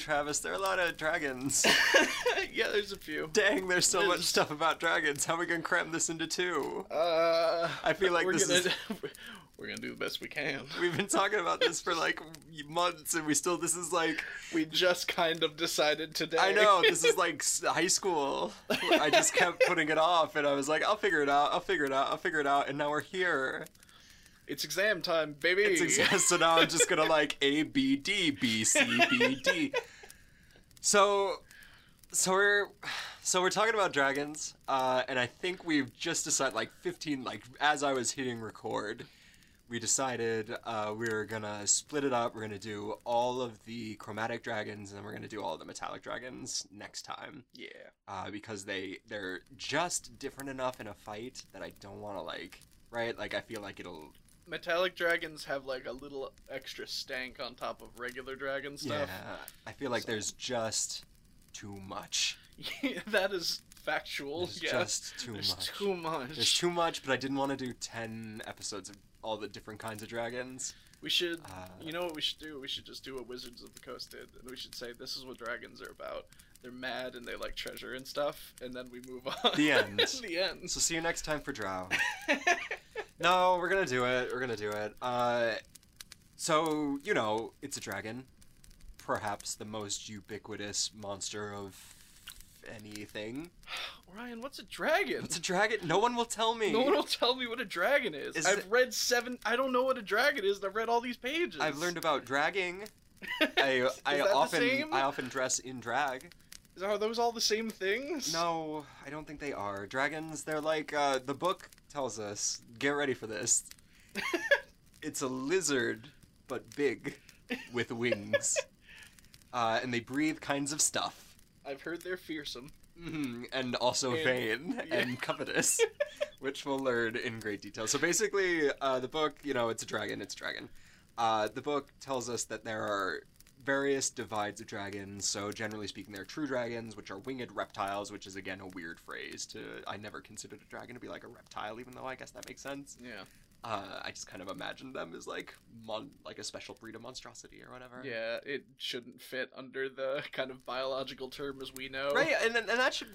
Travis, there are a lot of dragons. yeah, there's a few. Dang, there's so much stuff about dragons. How are we gonna cram this into two? Uh, I feel like we're this gonna is- we're gonna do the best we can. We've been talking about this for like months, and we still. This is like. We just kind of decided today. I know this is like high school. I just kept putting it off, and I was like, "I'll figure it out. I'll figure it out. I'll figure it out." And now we're here. it's exam time, baby. It's exa- so now I'm just gonna like A B D B C B D. So, so we're so we're talking about dragons, uh, and I think we've just decided like 15 like as I was hitting record, we decided uh, we were gonna split it up. We're gonna do all of the chromatic dragons, and then we're gonna do all the metallic dragons next time yeah. uh, because they they're just different enough in a fight that I don't want to like right like I feel like it'll Metallic dragons have like a little extra stank on top of regular dragon stuff. Yeah, I feel like So- there's just too much. that is factual. There's yeah. just too There's much. too much. There's too much, but I didn't want to do ten episodes of all the different kinds of dragons. We should, Uh, you know what we should do? We should just do what Wizards of the Coast did, and we should say this is what dragons are about. They're mad and they like treasure and stuff, and then we move on. The end. the end. So see you next time for Drow. no, we're gonna do it. We're gonna do it. Uh, so you know, it's a dragon, perhaps the most ubiquitous monster of anything. Ryan, what's a dragon? It's a dragon. No one will tell me. No one will tell me what a dragon is. Is I've it- read seven. I don't know what a dragon is. and I've read all these pages. I've learned about dragging. I Is I that the often same? I often dress in drag. Are those all the same things? No, I don't think they are. Dragons, they're like uh, the book tells us. Get ready for this. it's a lizard, but big, with wings, uh, and they breathe kinds of stuff. I've heard they're fearsome. hmm and also And- vain yeah. and covetous, which we'll learn in great detail. So basically, uh, the book, you know, it's a dragon. It's a dragon. Uh, the book tells us that there are various divides of dragons. So generally speaking, they're true dragons, which are winged reptiles, which is again a weird phrase. To I never considered a dragon to be like a reptile, even though I guess that makes sense. Yeah. Uh, I just kind of imagined them as like mon- like a special breed of monstrosity or whatever. Yeah, it shouldn't fit under the kind of biological term as we know. Right, and and that should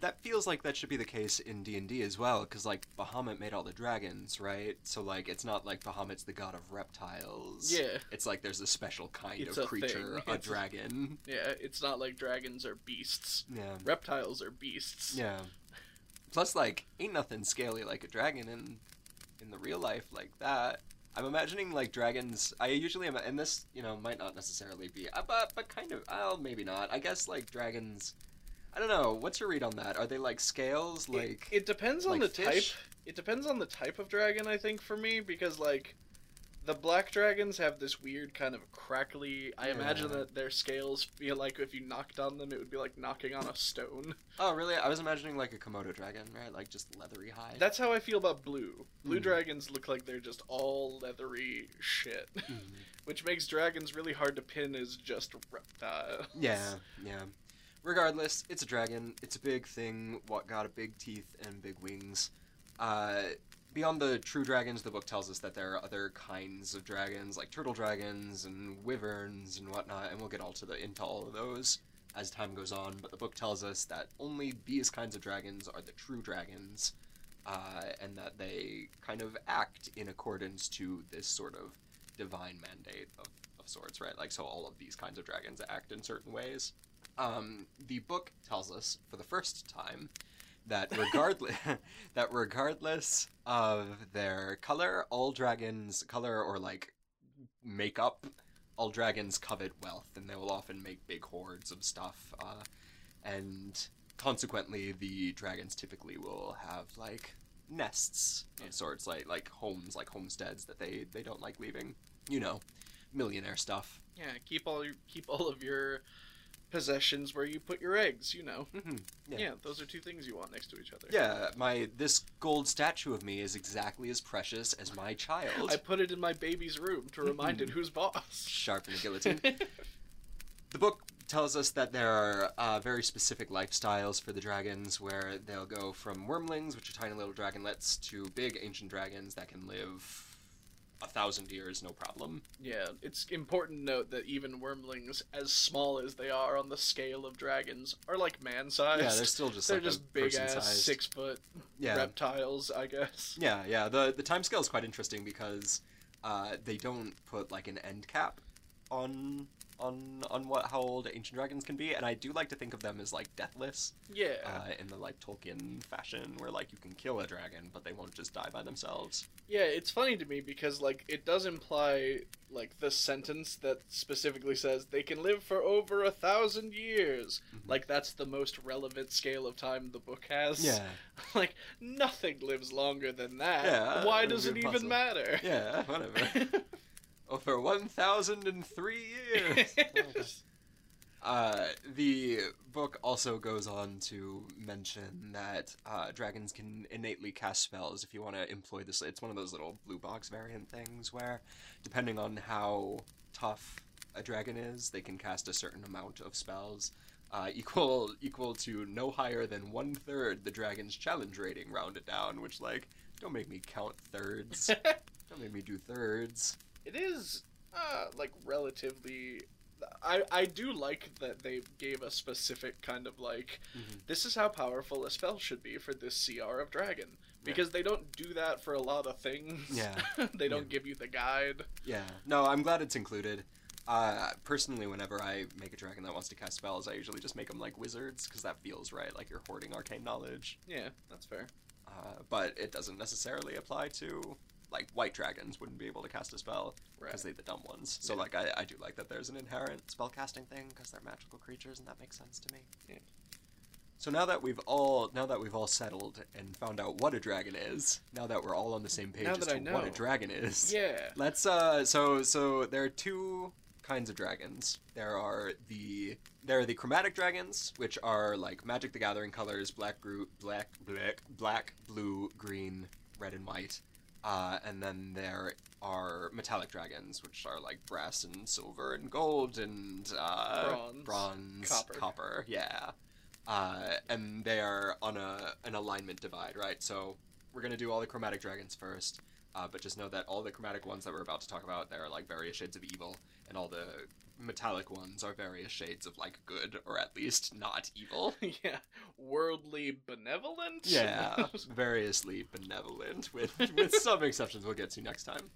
that feels like that should be the case in D and D as well, because like Bahamut made all the dragons, right? So like it's not like Bahamut's the god of reptiles. Yeah. it's like there's a special kind It's of a creature, thing. a It's- dragon. Yeah, it's not like dragons are beasts. Yeah, Reptiles are beasts. yeah. Plus, like, ain't nothing scaly like a dragon in in the real life like that. I'm imagining like dragons. I usually am, and this you know might not necessarily be, uh, but but kind of. Well, maybe not. I guess like dragons. I don't know. What's your read on that? Are they like scales? Like it, depends on like the type. It depends on the type of dragon, I think, for me, because like the black dragons have this weird kind of crackly. I imagine that their scales feel like if you knocked on them, it would be like knocking on a stone. Oh, really? I was imagining like a Komodo dragon, right? Like just leathery hide. That's how I feel about blue. Blue Mhm. dragons look like they're just all leathery shit, Mhm. which makes dragons really hard to pin as just reptiles. Yeah, yeah. Regardless, it's a dragon. It's a big thing. What got a big teeth and big wings. Uh, beyond the true dragons, the book tells us that there are other kinds of dragons, like turtle dragons and wyverns and whatnot, and we'll get all to the into all of those as time goes on. But the book tells us that only these kinds of dragons are the true dragons, uh, and that they kind of act in accordance to this sort of divine mandate of, of sorts, right? Like, so all of these kinds of dragons act in certain ways. Um, the book tells us for the first time that regardless that regardless of their color, all dragons color or like makeup, all dragons covet wealth, and they will often make big hoards of stuff. Uh, and consequently, the dragons typically will have like nests Yeah. of sorts, like like homes, like homesteads that they they don't like leaving. You know, millionaire stuff. Yeah, keep all your, keep all of your possessions where you put your eggs. You know. hmm Yeah. those are two things you want next to each other. Yeah, my this gold statue of me is exactly as precious as my child. I put it in my baby's room to remind it who's boss. Sharp and a guillotine. the book tells us that there are uh, very specific lifestyles for the dragons, where they'll go from wormlings, which are tiny little dragonlets, to big ancient dragons that can live a thousand years, no problem. Yeah, it's important to note that even wormlings, as small as they are on the scale of dragons, are like man-sized. Yeah, they're still just They're like just a big ass six foot Yeah, reptiles, I guess. yeah, yeah. The the time scale is quite interesting because uh, they don't put like an end cap on on on what how old ancient dragons can be, and I do like to think of them as like deathless Yeah. uh, in the like Tolkien fashion, where like you can kill a dragon, but they won't just die by themselves. Yeah, it's funny to me because like it does imply like the sentence that specifically says they can live for over a thousand years. Mhm. Like that's the most relevant scale of time the book has. Yeah, like nothing lives longer than that. Yeah, Why does it even matter? yeah, whatever. Over one thousand and three years. Uh, the book also goes on to mention that uh, dragons can innately cast spells if you want to employ this. It's one of those little blue box variant things where, depending on how tough a dragon is, they can cast a certain amount of spells. Uh, equal equal to no higher than one third the dragon's challenge rating rounded down, which like don't make me count thirds. don't make me do thirds. It is uh, like relatively. I I do like that they gave a specific kind of like Mhm. this is how powerful a spell should be for this CR of dragon because they don't do that for a lot of things. Yeah. they don't Yeah. give you the guide. Yeah, no, I'm glad it's included. Uh, personally, whenever I make a dragon that wants to cast spells, I usually just make them like wizards because that feels right, like you're hoarding arcane knowledge. Yeah, that's fair. Uh, but it doesn't necessarily apply to like white dragons wouldn't be able to cast a spell Right. because they're the dumb ones. So Yeah. like I, I do like that there's an inherent spell casting thing because they're magical creatures and that makes sense to me. Yeah. So now that we've all now that we've all settled and found out what a dragon is, now that we're all on the same page Now as to what a dragon is, Yeah. Let's uh so so there are two kinds of dragons. There are the there are the chromatic dragons, which are like Magic the Gathering colors, black, gru- black, black, black, blue, green, red, and white. Uh, and then there are metallic dragons, which are like brass and silver and gold and uh, Bronze. bronze, Copper. copper, yeah. Uh, and they are on a an alignment divide, right? So we're gonna do all the chromatic dragons first. Uh, but just know that all the chromatic ones that we're about to talk about, they're like various shades of evil, and all the metallic ones are various shades of like good, or at least not evil. yeah. Worldly benevolent. Yeah, variously benevolent, with with some exceptions we'll get to next time.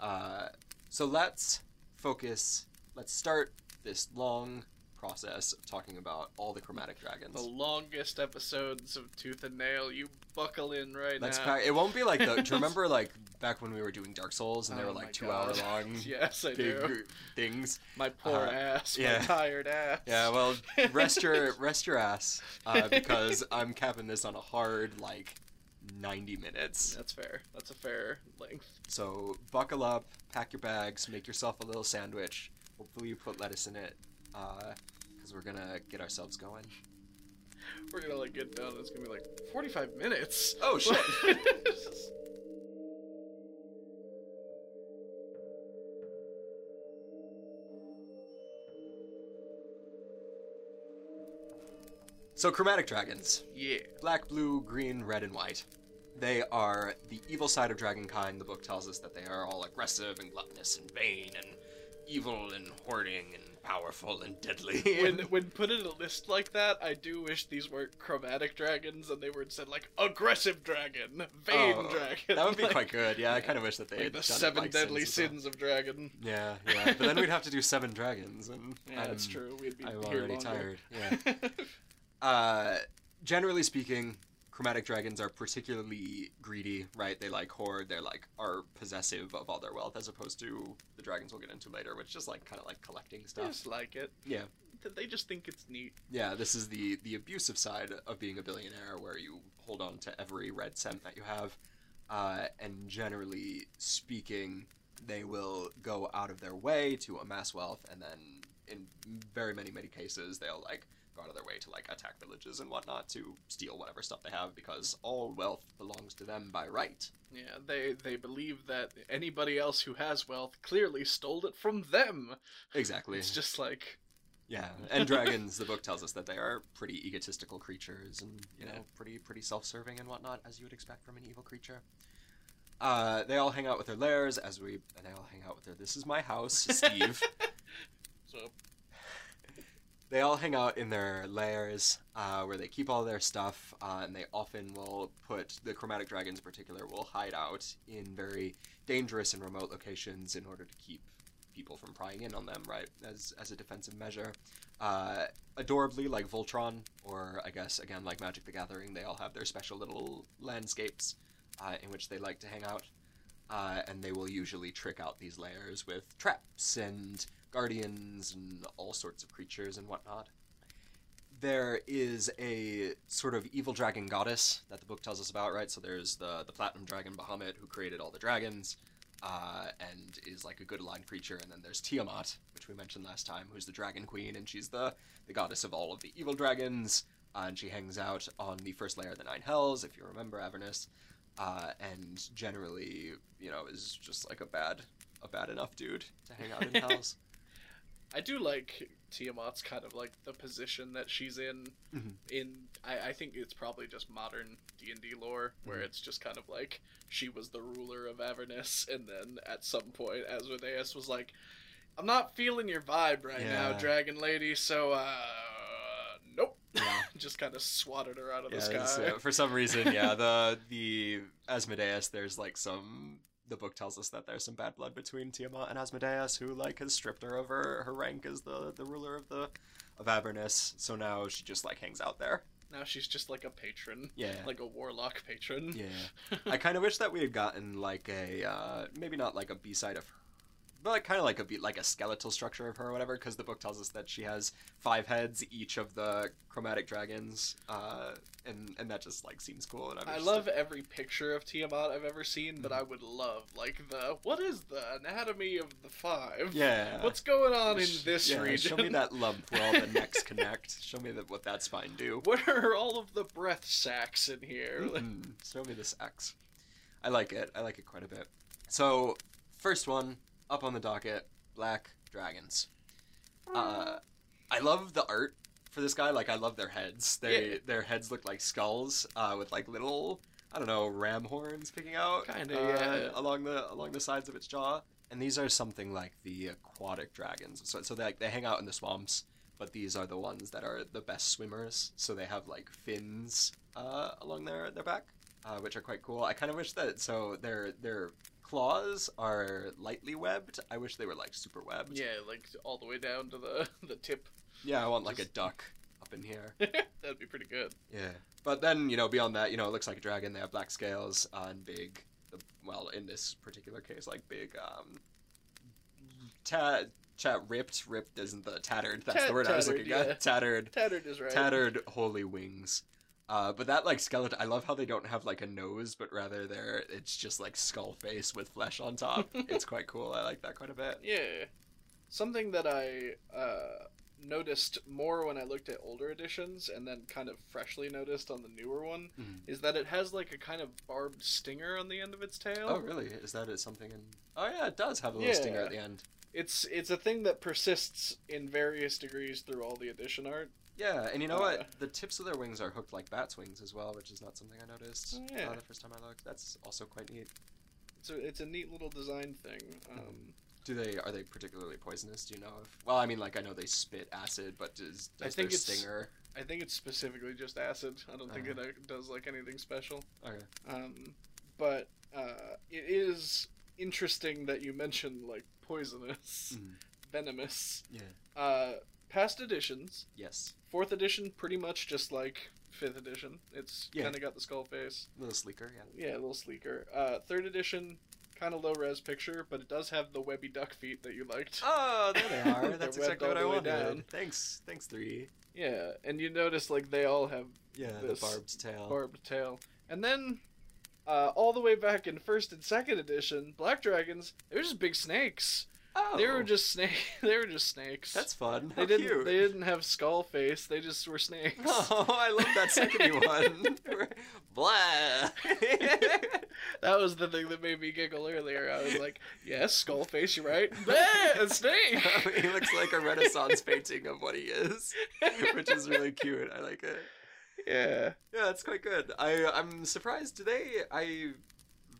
Uh, so let's focus. Let's start this long process of talking about all the chromatic dragons. the longest episodes of Tooth and Nail. You buckle in right Let's now. It won't be like the. Do you remember like back when we were doing Dark Souls and they Oh were like two God. hour long yes, I do. things? My poor Uh, ass. yeah. My tired ass. Yeah, well, rest your rest your ass uh, because I'm capping this on a hard like 90 minutes. That's fair. That's a fair length. So buckle up, pack your bags, make yourself a little sandwich. Hopefully you put lettuce in it, because we're gonna get ourselves going. We're gonna like get done. It's gonna be like 45 minutes. Oh shit! so chromatic dragons. yeah. black, blue, green, red, and white. They are the evil side of dragonkind. The book tells us that they are all aggressive and gluttonous and vain and evil and hoarding and powerful and deadly. When when put in a list like that, I do wish these weren't chromatic dragons and they were instead like aggressive dragon, vain Oh, dragon. that would be like, quite good. Yeah, I kind of wish that they like had the seven like deadly sins sins of dragon. Yeah, yeah. But then we'd have to do seven dragons, and Yeah, that's true. We'd be I'm already longer. tired. Yeah. Uh, generally speaking, chromatic dragons are particularly greedy, right? They like hoard. They're like are possessive of all their wealth, as opposed to the dragons we'll get into later, which just like kind of like collecting stuff. just like it. Yeah. They just think it's neat. Yeah, this is the the abusive side of being a billionaire, where you hold on to every red cent that you have, uh, and generally speaking, they will go out of their way to amass wealth, and then in very many many cases, they'll like go out of their way to like attack villages and whatnot to steal whatever stuff they have because all wealth belongs to them by right. Yeah, they they believe that anybody else who has wealth clearly stole it from them. Exactly. It's just like Yeah, and dragons. the book tells us that they are pretty egotistical creatures, and you know, pretty pretty self-serving and whatnot, as you would expect from an evil creature. Uh, they all hang out with their lairs as we. And they all hang out with their. This is my house, Steve. So they all hang out in their lairs uh, where they keep all their stuff, uh, and they often will put the chromatic dragons in particular will hide out in very dangerous and remote locations in order to keep people from prying in on them, right? As as a defensive measure. Uh, adorably, like Voltron, or I guess again like Magic the Gathering, they all have their special little landscapes uh, in which they like to hang out. Uh, and they will usually trick out these lairs with traps and guardians and all sorts of creatures and whatnot. There is a sort of evil dragon goddess that the book tells us about, right? So there's the the platinum dragon Bahamut who created all the dragons, uh, and is like a good aligned creature. And then there's Tiamat, which we mentioned last time, who's the dragon queen, and she's the the goddess of all of the evil dragons. Uh, and she hangs out on the first layer of the Nine Hells, if you remember Avernus, uh, and generally, you know, is just like a bad a bad enough dude to hang out in Hells. I do like Tiamat's kind of like the position that she's in. Mhm. In I, I think it's probably just modern D and D lore where Mhm. it's just kind of like she was the ruler of Avernus, and then at some point Asmodeus was like, "I'm not feeling your vibe right now, Dragon Lady." So, uh, nope. Yeah. just kind of swatted her out of Yeah, the sky. uh, for some reason, yeah, the the Asmodeus, there's like some. The book tells us that there's some bad blood between Tiamat and Asmodeus, who like has stripped her of her, her rank as the the ruler of the of Avernus. So now she just like hangs out there. Now she's just like a patron, Yeah. like a warlock patron. Yeah. I kind of wish that we had gotten like a uh, maybe not like a B side of her, but like kind of like a like a skeletal structure of her or whatever, because the book tells us that she has five heads, each of the chromatic dragons, uh, and and that just like seems cool. And I'm I love every picture of Tiamat I've ever seen, but. I would love like the what is the anatomy of the five? Yeah. What's going on in this yeah, region? Show me that lump where all the necks connect. Show me that what that spine do. What are all of the breath sacs in here? Mm, show me this X. I like it. I like it quite a bit. So, first one up on the docket: Black Dragons. Uh, I love the art for this guy. Like, I love their heads. They Yeah. their heads look like skulls uh, with like little I don't know ram horns picking out Kinda, uh, yeah. along the along the sides of its jaw. And these are something like the aquatic dragons. So so they they hang out in the swamps, but these are the ones that are the best swimmers. So they have like fins uh, along their their back, uh, which are quite cool. I kind of wish that so their their claws are lightly webbed. I wish they were like super webbed. yeah, like all the way down to the the tip. Yeah, I want like a duck up in here. That'd be pretty good. Yeah. But then, you know, beyond that, you know, it looks like a dragon. They have black scales uh, and big, well, in this particular case, like big, um, ta- chat ripped. Ripped isn't the tattered. That's Ta- the word I was looking yeah. at. Tattered. Tattered is right. Tattered holy wings. Uh, but that like skeleton, I love how they don't have like a nose, but rather they're it's just like skull face with flesh on top. it's quite cool. I like that quite a bit. Yeah. Something that I uh, noticed more when I looked at older editions and then kind of freshly noticed on the newer one Mhm. is that it has like a kind of barbed stinger on the end of its tail. Oh, really? Is that it something in? Oh yeah, it does have a little stinger at the end. It's it's a thing that persists in various degrees through all the edition art. Yeah, and you know Uh, what? The tips of their wings are hooked like bats' wings as well, which is not something I noticed Oh, yeah. uh, the first time I looked. That's also quite neat. So it's a neat little design thing. Mm-hmm. Um, Do they are they particularly poisonous? Do you know if? Well, I mean, like I know they spit acid, but does I think their it's- stinger? I think it's specifically just acid. I don't think Uh-huh. it uh, does like anything special. Okay. Um, but uh, it is interesting that you mentioned like poisonous, Mhm. venomous. Yeah. Uh, past editions, Yes. fourth edition, pretty much just like fifth edition. It's Yeah. kind of got the skull face. A little sleeker. Yeah. Yeah, a little sleeker. Uh, third edition, kind of low res picture, but it does have the webby duck feet that you liked. Oh, there they are. That's exactly what I wanted. down. Thanks. Thanks, three. Yeah, and you notice like they all have Yeah, the barbed tail. barbed tail. And then, uh, all the way back in first and second edition, black dragons, they were just big snakes. Oh, They were just snake. They were just snakes. That's fun. they didn't. cute. They didn't have skull face. They just were snakes. Oh, I love that second one. Blah. That was the thing that made me giggle earlier. I was like, "Yes, skull face. You're right. Bleh, a snake." he looks like a Renaissance painting of what he is, which is really cute. I like it. yeah. Yeah, that's quite good. I I'm surprised. Do they? I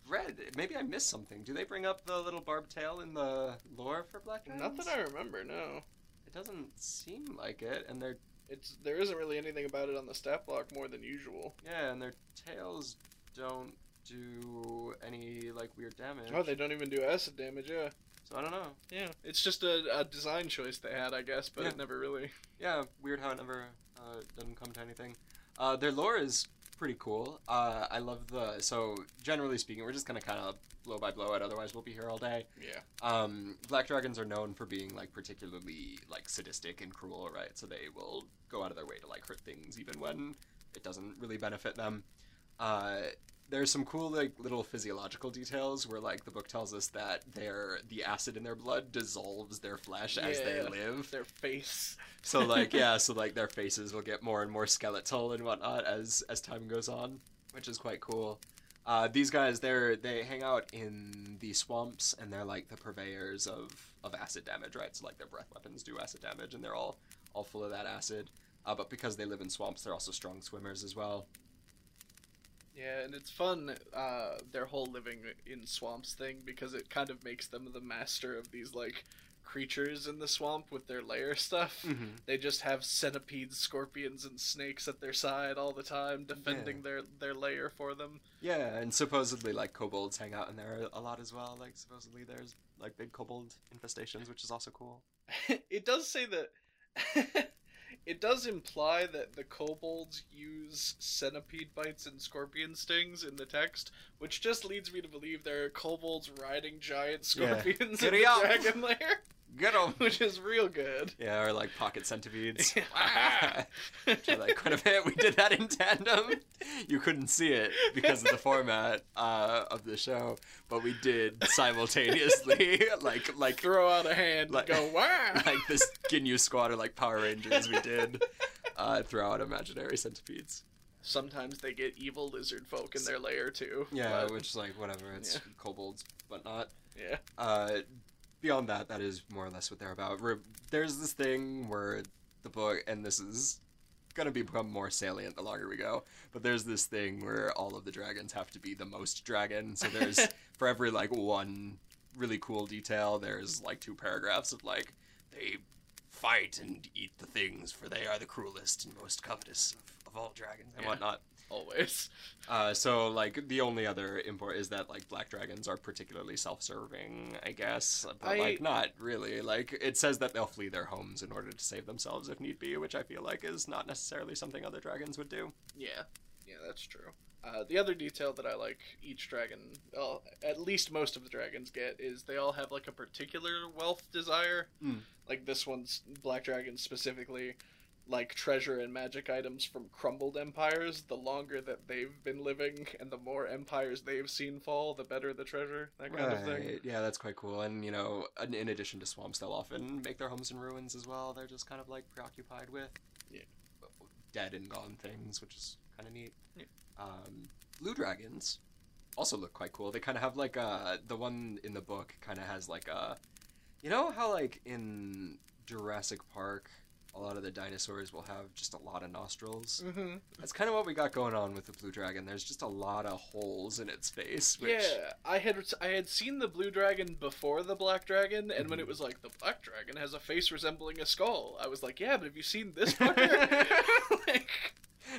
read. Maybe I missed something. Do they bring up the little barbed tail in the lore for Black Dragons? Not that I remember. No, It doesn't seem like it, and their it's there isn't really anything about it on the stat block more than usual. yeah, and their tails don't do any like weird damage. Oh, they don't even do acid damage. Yeah, So I don't know. yeah. It's just a, a design choice they had, I guess, but Yeah. it never really. Yeah, weird how it never uh, doesn't come to anything. Uh, their lore is pretty cool. Uh, I love the so generally speaking, we're just gonna kind of blow by blow it. Otherwise, we'll be here all day. Yeah. Um, black dragons are known for being like particularly like sadistic and cruel, right? So they will go out of their way to like hurt things even when it doesn't really benefit them. Uh, there's some cool like little physiological details where like the book tells us that their the acid in their blood dissolves their flesh as they live. Their face. So like yeah, so like their faces will get more and more skeletal and whatnot as as time goes on, which is quite cool. Uh, these guys, they're they hang out in the swamps and they're like the purveyors of of acid damage, right? So like their breath weapons do acid damage and they're all all full of that acid. Uh, but because they live in swamps, they're also strong swimmers as well. Yeah, and it's fun, uh, their whole living in swamps thing, because it kind of makes them the master of these, like, creatures in the swamp with their lair stuff. Mm-hmm. They just have centipedes, scorpions, and snakes at their side all the time, defending their, their lair for them. Yeah, and supposedly like kobolds hang out in there a lot as well. Like supposedly there's like big kobold infestations, which is also cool. it does say that. it does imply that the kobolds use centipede bites and scorpion stings in the text, which just leads me to believe there are kobolds riding giant Yeah. scorpions in Giddy the up. dragon lair, Get 'em! which is real good. Yeah, or like pocket centipedes. Which I like quite a bit. We did that in tandem. You couldn't see it because of the format uh, of the show, but we did simultaneously, like like Throw out a hand Like- and go, wow! like this Ginyu squad or like Power Rangers. We did uh, throw out imaginary centipedes. Sometimes they get evil lizard folk in their lair too. Yeah, but- which like whatever. It's Yeah. kobolds, but not. yeah. Uh, beyond that, that is more or less what they're about. There's this thing where the book, and this is gonna become more salient the longer we go. But there's this thing where all of the dragons have to be the most dragon. So there's for every like one really cool detail, there's like two paragraphs of like they fight and eat the things, for they are the cruelest and most covetous of, of all dragons and Yeah. whatnot. Always. Uh, so like the only other import is that like black dragons are particularly self-serving, I guess, but I- like not really. Like it says that they'll flee their homes in order to save themselves if need be, which I feel like is not necessarily something other dragons would do. Yeah, yeah, that's true. Uh, the other detail that I like each dragon, well, at least most of the dragons get, is they all have like a particular wealth desire. Mm. Like this one's Black Dragon specifically, like treasure and magic items from crumbled empires. The longer that they've been living and the more empires they've seen fall, the better the treasure. That kind of thing. Yeah, that's quite cool. And you know, in in addition to swamps, they'll often make their homes in ruins as well. They're just kind of like preoccupied with Yeah. dead and gone things, which is kind of neat. Yeah. Um, blue dragons also look quite cool. They kind of have like uh the one in the book kind of has like a, you know how like in Jurassic Park. A lot of the dinosaurs will have just a lot of nostrils. Mm-hmm. That's kind of what we got going on with the blue dragon. There's just a lot of holes in its face. Which, Yeah, I had I had seen the blue dragon before the black dragon, and when Mhm. it was like the black dragon has a face resembling a skull, I was like, yeah, but have you seen this fucker? like,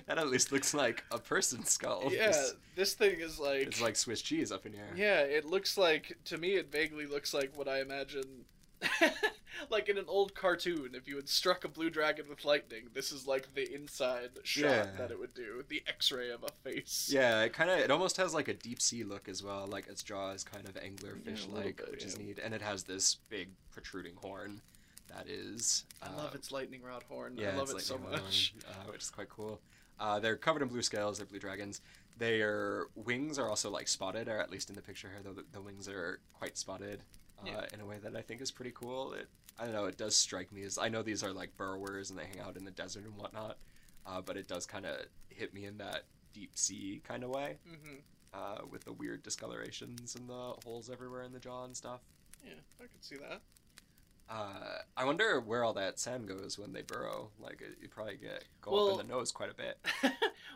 that at least looks like a person's skull. yeah, It's, this thing is like, it's like Swiss cheese up in here. yeah, it looks like to me, it vaguely looks like what I imagine. like in an old cartoon, if you had struck a blue dragon with lightning, this is like the inside shot Yeah. that it would do, the X-ray of a face. Yeah, it kind of it almost has like a deep sea look as well. Like its jaw is kind of anglerfish little like, bit, which is neat, and it has this big protruding horn that is. I uh, love its lightning rod horn. Yeah, I love it so lightning horn, much. uh, which is quite cool. Uh, they're covered in blue scales. They're blue dragons. Their wings are also like spotted, or at least in the picture here, the, the wings are quite spotted uh, Yeah. in a way that I think is pretty cool. It, I don't know. It does strike me as I know these are like burrowers and they hang out in the desert and whatnot, uh, but it does kind of hit me in that deep sea kind of way hmm uh, with the weird discolorations and the holes everywhere in the jaw and stuff. Yeah, I could see that. Uh, I wonder where all that sand goes when they burrow. Like, you probably get go Well- up in the nose quite a bit.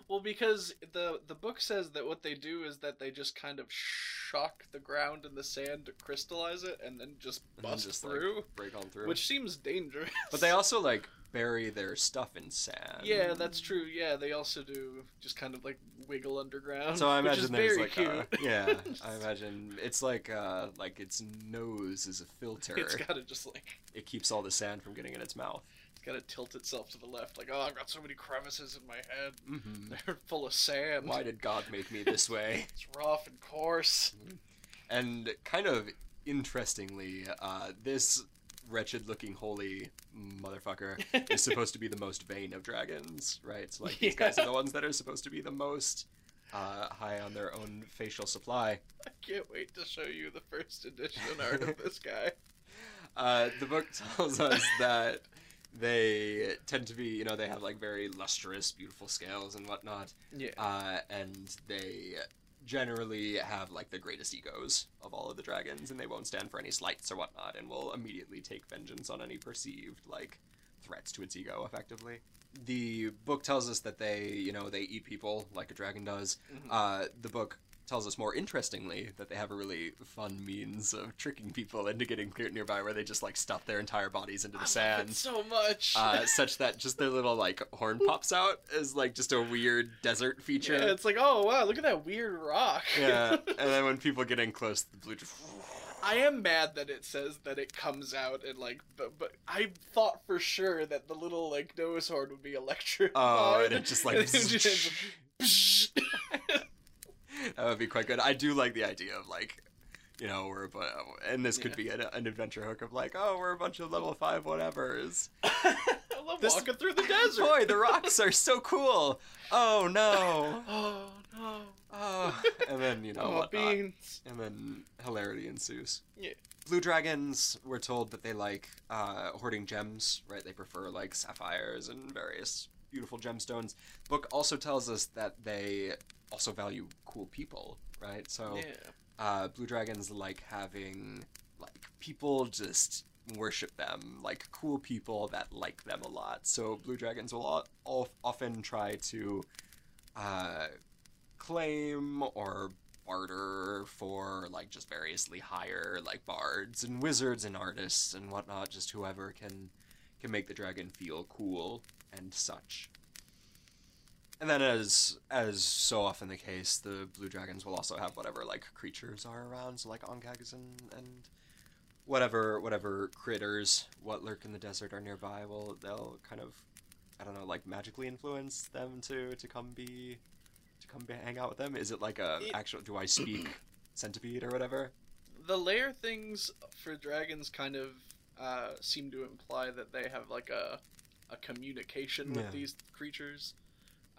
well, because the the book says that what they do is that they just kind of shock the ground and the sand to crystallize it, and then just And then bust just, like, through, Break on through. which seems dangerous. But they also like bury their stuff in sand. Yeah, that's true. Yeah, they also do just kind of like wiggle underground. So I imagine there's like cute. a yeah. I imagine it's like uh like its nose is a filter. it's gotta just like It keeps all the sand from getting in its mouth. it's gotta tilt itself to the left. Like, oh, I've got so many crevices in my head. hmm They're full of sand. Why did God make me this way? It's rough and coarse. And kind of interestingly, uh, this wretched-looking holy motherfucker is supposed to be the most vain of dragons, right? So like these guys are the ones that are supposed to be the most uh, high on their own facial supply. I can't wait to show you the first edition art of this guy. Uh, the book tells us that they tend to be, you know, they have like very lustrous, beautiful scales and whatnot, Yeah. uh, and they generally have like the greatest egos of all of the dragons, and they won't stand for any slights or whatnot, and will immediately take vengeance on any perceived like threats to its ego, effectively. The book tells us that they, you know, they eat people like a dragon does. Mhm. Uh, the book tells us more interestingly that they have a really fun means of tricking people into getting clear nearby, where they just like stuff their entire bodies into I the love sand so much. uh, such that just their little like horn pops out as like just a weird desert feature. yeah, it's like, oh wow, look at that weird rock. Yeah, and then when people get in close, the blue just. I am mad that it says that it comes out and like, but but I thought for sure that the little like nose horn would be electric. Oh, and it just like. And it just- that would be quite good. I do like the idea of like, you know, we're a and this could be an, an adventure hook of like, oh, we're a bunch of level five whatever's. I love This- walking through the desert. Boy, the rocks are so cool. Oh no. Oh no. Oh, and then you know Oh, whatnot. beans. and then hilarity ensues. Yeah. Blue dragons, we're told that they like uh, hoarding gems, right? They prefer like sapphires and various beautiful gemstones. Book also tells us that they also value cool people, right? So Yeah. uh, blue dragons like having like people just worship them, like cool people that like them a lot. So blue dragons will al- al- often try to uh, claim or barter for like just variously higher like bards and wizards and artists and whatnot, just whoever can can make the dragon feel cool and such. And then, as as so often the case, the blue dragons will also have whatever like creatures are around, so like ankhegs and and whatever whatever critters what lurk in the desert are nearby. Will they'll kind of I don't know like magically influence them to to come be to come be, hang out with them. Is it like a It- actual? Do I speak centipede or whatever? The layer things for dragons kind of uh, seem to imply that they have like a a communication with Yeah. these creatures.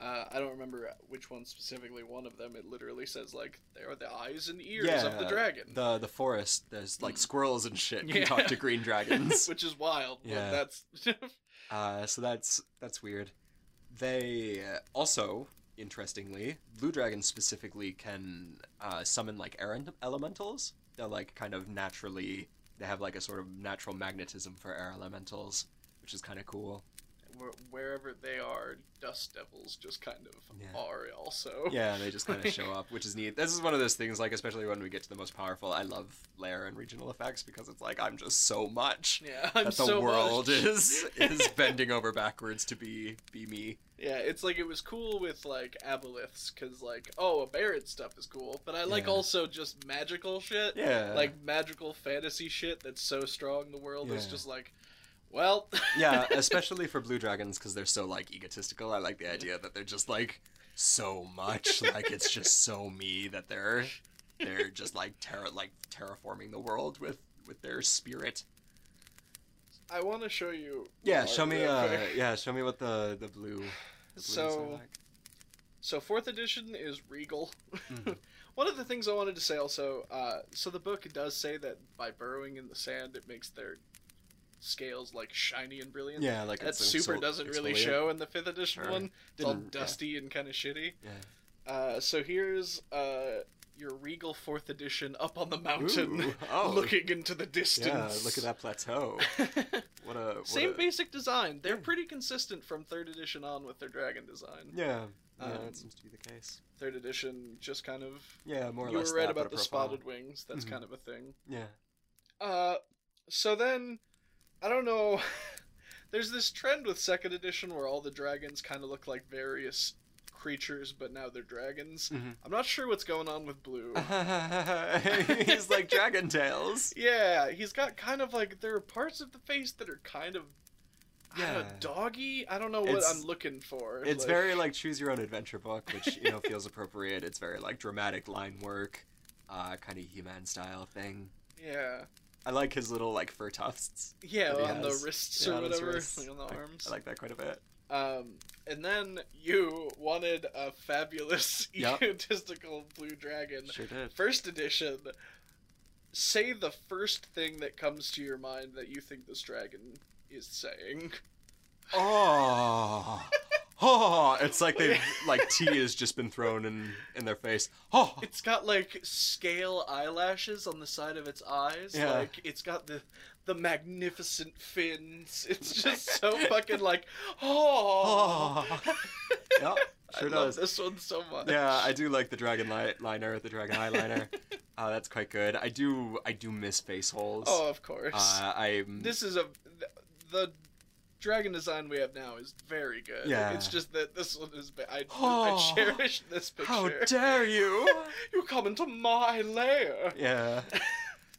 Uh, I don't remember which one specifically. One of them, it literally says like they are the eyes and ears of the dragon, The the forest. There's like squirrels and shit. Can Yeah. talk to green dragons. which is wild. but Yeah. that's Uh, so that's that's weird. They uh, also, interestingly, blue dragons specifically can uh, summon like air elementals. They're like kind of naturally. They have like a sort of natural magnetism for air elementals, which is kind of cool. Where- wherever they are, dust devils just kind of Yeah. are also. Yeah, they just kind of show up, which is neat. This is one of those things, like especially when we get to the most powerful. I love layer and regional effects because it's like I'm just so much Yeah, I'm that the so world much. is is bending over backwards to be be me. Yeah, it's like it was cool with like aboleths because like oh, a Barrett stuff is cool, but I like Yeah. also just magical shit. Yeah, Like magical fantasy shit that's so strong the world is just like, well, yeah, especially for blue dragons because they're so like egotistical. I like the idea that they're just like so much like it's just so me that they're they're just like terra like terraforming the world with with their spirit. I want to show you. Yeah, show me. Uh, quick. yeah, show me what the the blue. The blues are So, like. so fourth edition is regal. Mhm. One of the things I wanted to say also, uh, so the book does say that by burrowing in the sand, it makes their scales like shiny and brilliant. yeah, like that super doesn't really show in the fifth edition one. It's all Didn't- yeah. dusty and kind of shitty. Yeah. Uh, so here's uh, your regal fourth edition up on the mountain, Ooh, oh, looking into the distance. yeah, look at that plateau. What a what Same a- basic design. They're Yeah. pretty consistent from third edition on with their dragon design. Yeah, yeah, Um, that seems to be the case. Third edition just kind of Yeah, more or you less. were right about the profile. spotted wings. That's Mhm. kind of a thing. Yeah. Uh, so then, I don't know. There's this trend with second edition where all the dragons kind of look like various creatures, but now they're dragons. Mhm. I'm not sure what's going on with Blue. He's like Dragon Tails. yeah, he's got kind of like there are parts of the face that are kind of yeah. Doggy. I don't know what It's- I'm looking for. It's very like choose your own adventure book, which you know feels appropriate. It's very like dramatic line work, uh, kind of He-Man style thing. yeah, I like his little like fur tufts. yeah, on has. the wrists Yeah, or whatever, wrists. like on the I- arms. I like that quite a bit. Um, and then you wanted a fabulous Yep. egotistical blue dragon. Sure did. First edition. Say the first thing that comes to your mind that you think this dragon is saying. Oh, oh! It's like they've like tea has just been thrown in in their face. Oh, It's got like scale eyelashes on the side of its eyes. Yeah. Like it's got the the magnificent fins. It's just so fucking like oh. oh. yeah, sure I love this one so much. Yeah, I do like the dragon li- liner, the dragon eyeliner. uh, that's quite good. I do, I do miss face holes. Oh, of course. uh, I'm. this is a the dragon design we have now is very good. Yeah. It's just that this one is. I, Oh, I cherish this picture. How dare you? you come into my lair. yeah,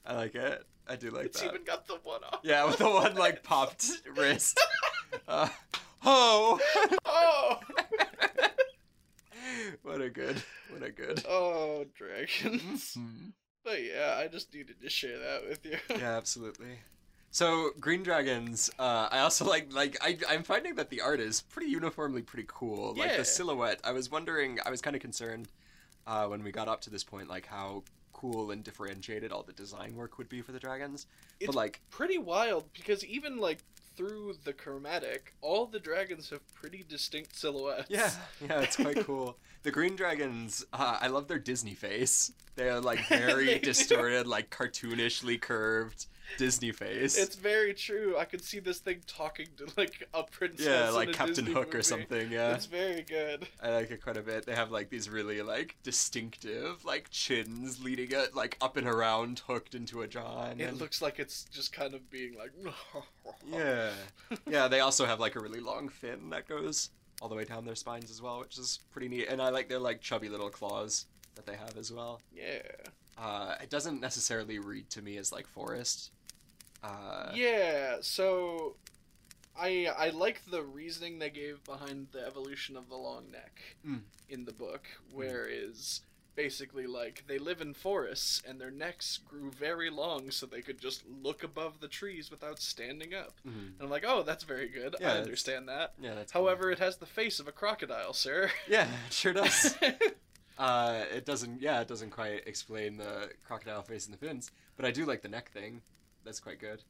I like it. I do like it's that. even got the one off. Yeah, with the one like popped wrist. Uh, oh, Oh. what a good, what a good. oh, dragons. Mhm. But yeah, I just needed to share that with you. Yeah, absolutely. So green dragons, uh, I also like like I I'm finding that the art is pretty uniformly pretty cool. Yeah. Like the silhouette. I was wondering, I was kind of concerned uh, when we got up to this point, like how cool and differentiated all the design work would be for the dragons. It's but like, Pretty wild because even like through the chromatic, all the dragons have pretty distinct silhouettes. yeah, yeah, it's quite cool. The green dragons, uh, I love their Disney face. They're like very distorted, like cartoonishly curved Disney face. It's very true. I could see this thing talking to like a princess. yeah, like Captain Disney Hook or something. Yeah. It's very good. I like it quite a bit. They have like these really like distinctive like chins leading it like up and around, hooked into a jaw. And It looks like it's just kind of being like. yeah, yeah. They also have like a really long fin that goes all the way down their spines as well, which is pretty neat. And I like their like chubby little claws that they have as well. Yeah. Uh, it doesn't necessarily read to me as like forest. Uh, yeah. So, I I like the reasoning they gave behind the evolution of the long neck Mm. in the book, where where is basically like they live in forests and their necks grew very long so they could just look above the trees without standing up. mhm. And I'm like, oh, that's very good. Yeah, I understand that. Yeah, that's. cool. However, it has the face of a crocodile, sir. yeah, it sure does. Uh, it doesn't. Yeah, it doesn't quite explain the crocodile face and the fins, but I do like the neck thing. That's quite good.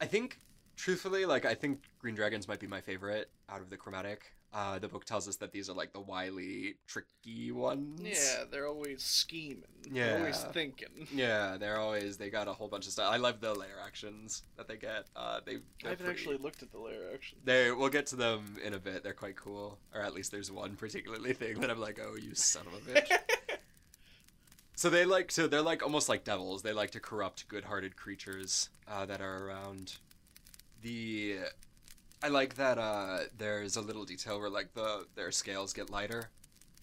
I think, truthfully, like I think Green Dragons might be my favorite out of the chromatic. Uh, the book tells us that these are like the wily, tricky ones. yeah, they're always scheming. They're always thinking. Yeah, they're always they got a whole bunch of stuff. I love the layer actions that they get. Uh, they I haven't pretty- actually looked at the layer action. They we'll get to them in a bit. They're quite cool, or at least there's one particularly thing that I'm like, oh, you son of a bitch. So they like to they're like almost like devils. They like to corrupt good-hearted creatures uh, that are around. The I like that uh, there's a little detail where like the their scales get lighter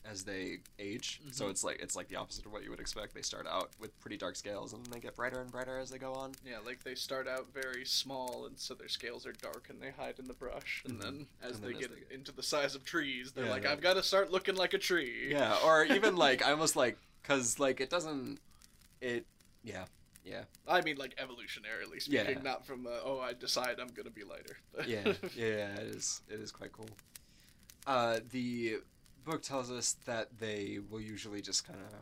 as they age. So Mhm. it's like it's like the opposite of what you would expect. They start out with pretty dark scales and they get brighter and brighter as they go on. Yeah, like they start out very small, and so their scales are dark, and they hide in the brush. And Mhm. then as And they then as get they get- into the size of trees, they're Yeah, like. "I've got to start looking like a tree." Yeah, or even like I almost like because like it doesn't it yeah yeah I mean, like evolutionarily speaking, Yeah. not from uh, oh, I decide I'm gonna be lighter. Yeah yeah it is it is quite cool. Uh, the book tells us that they will usually just kind of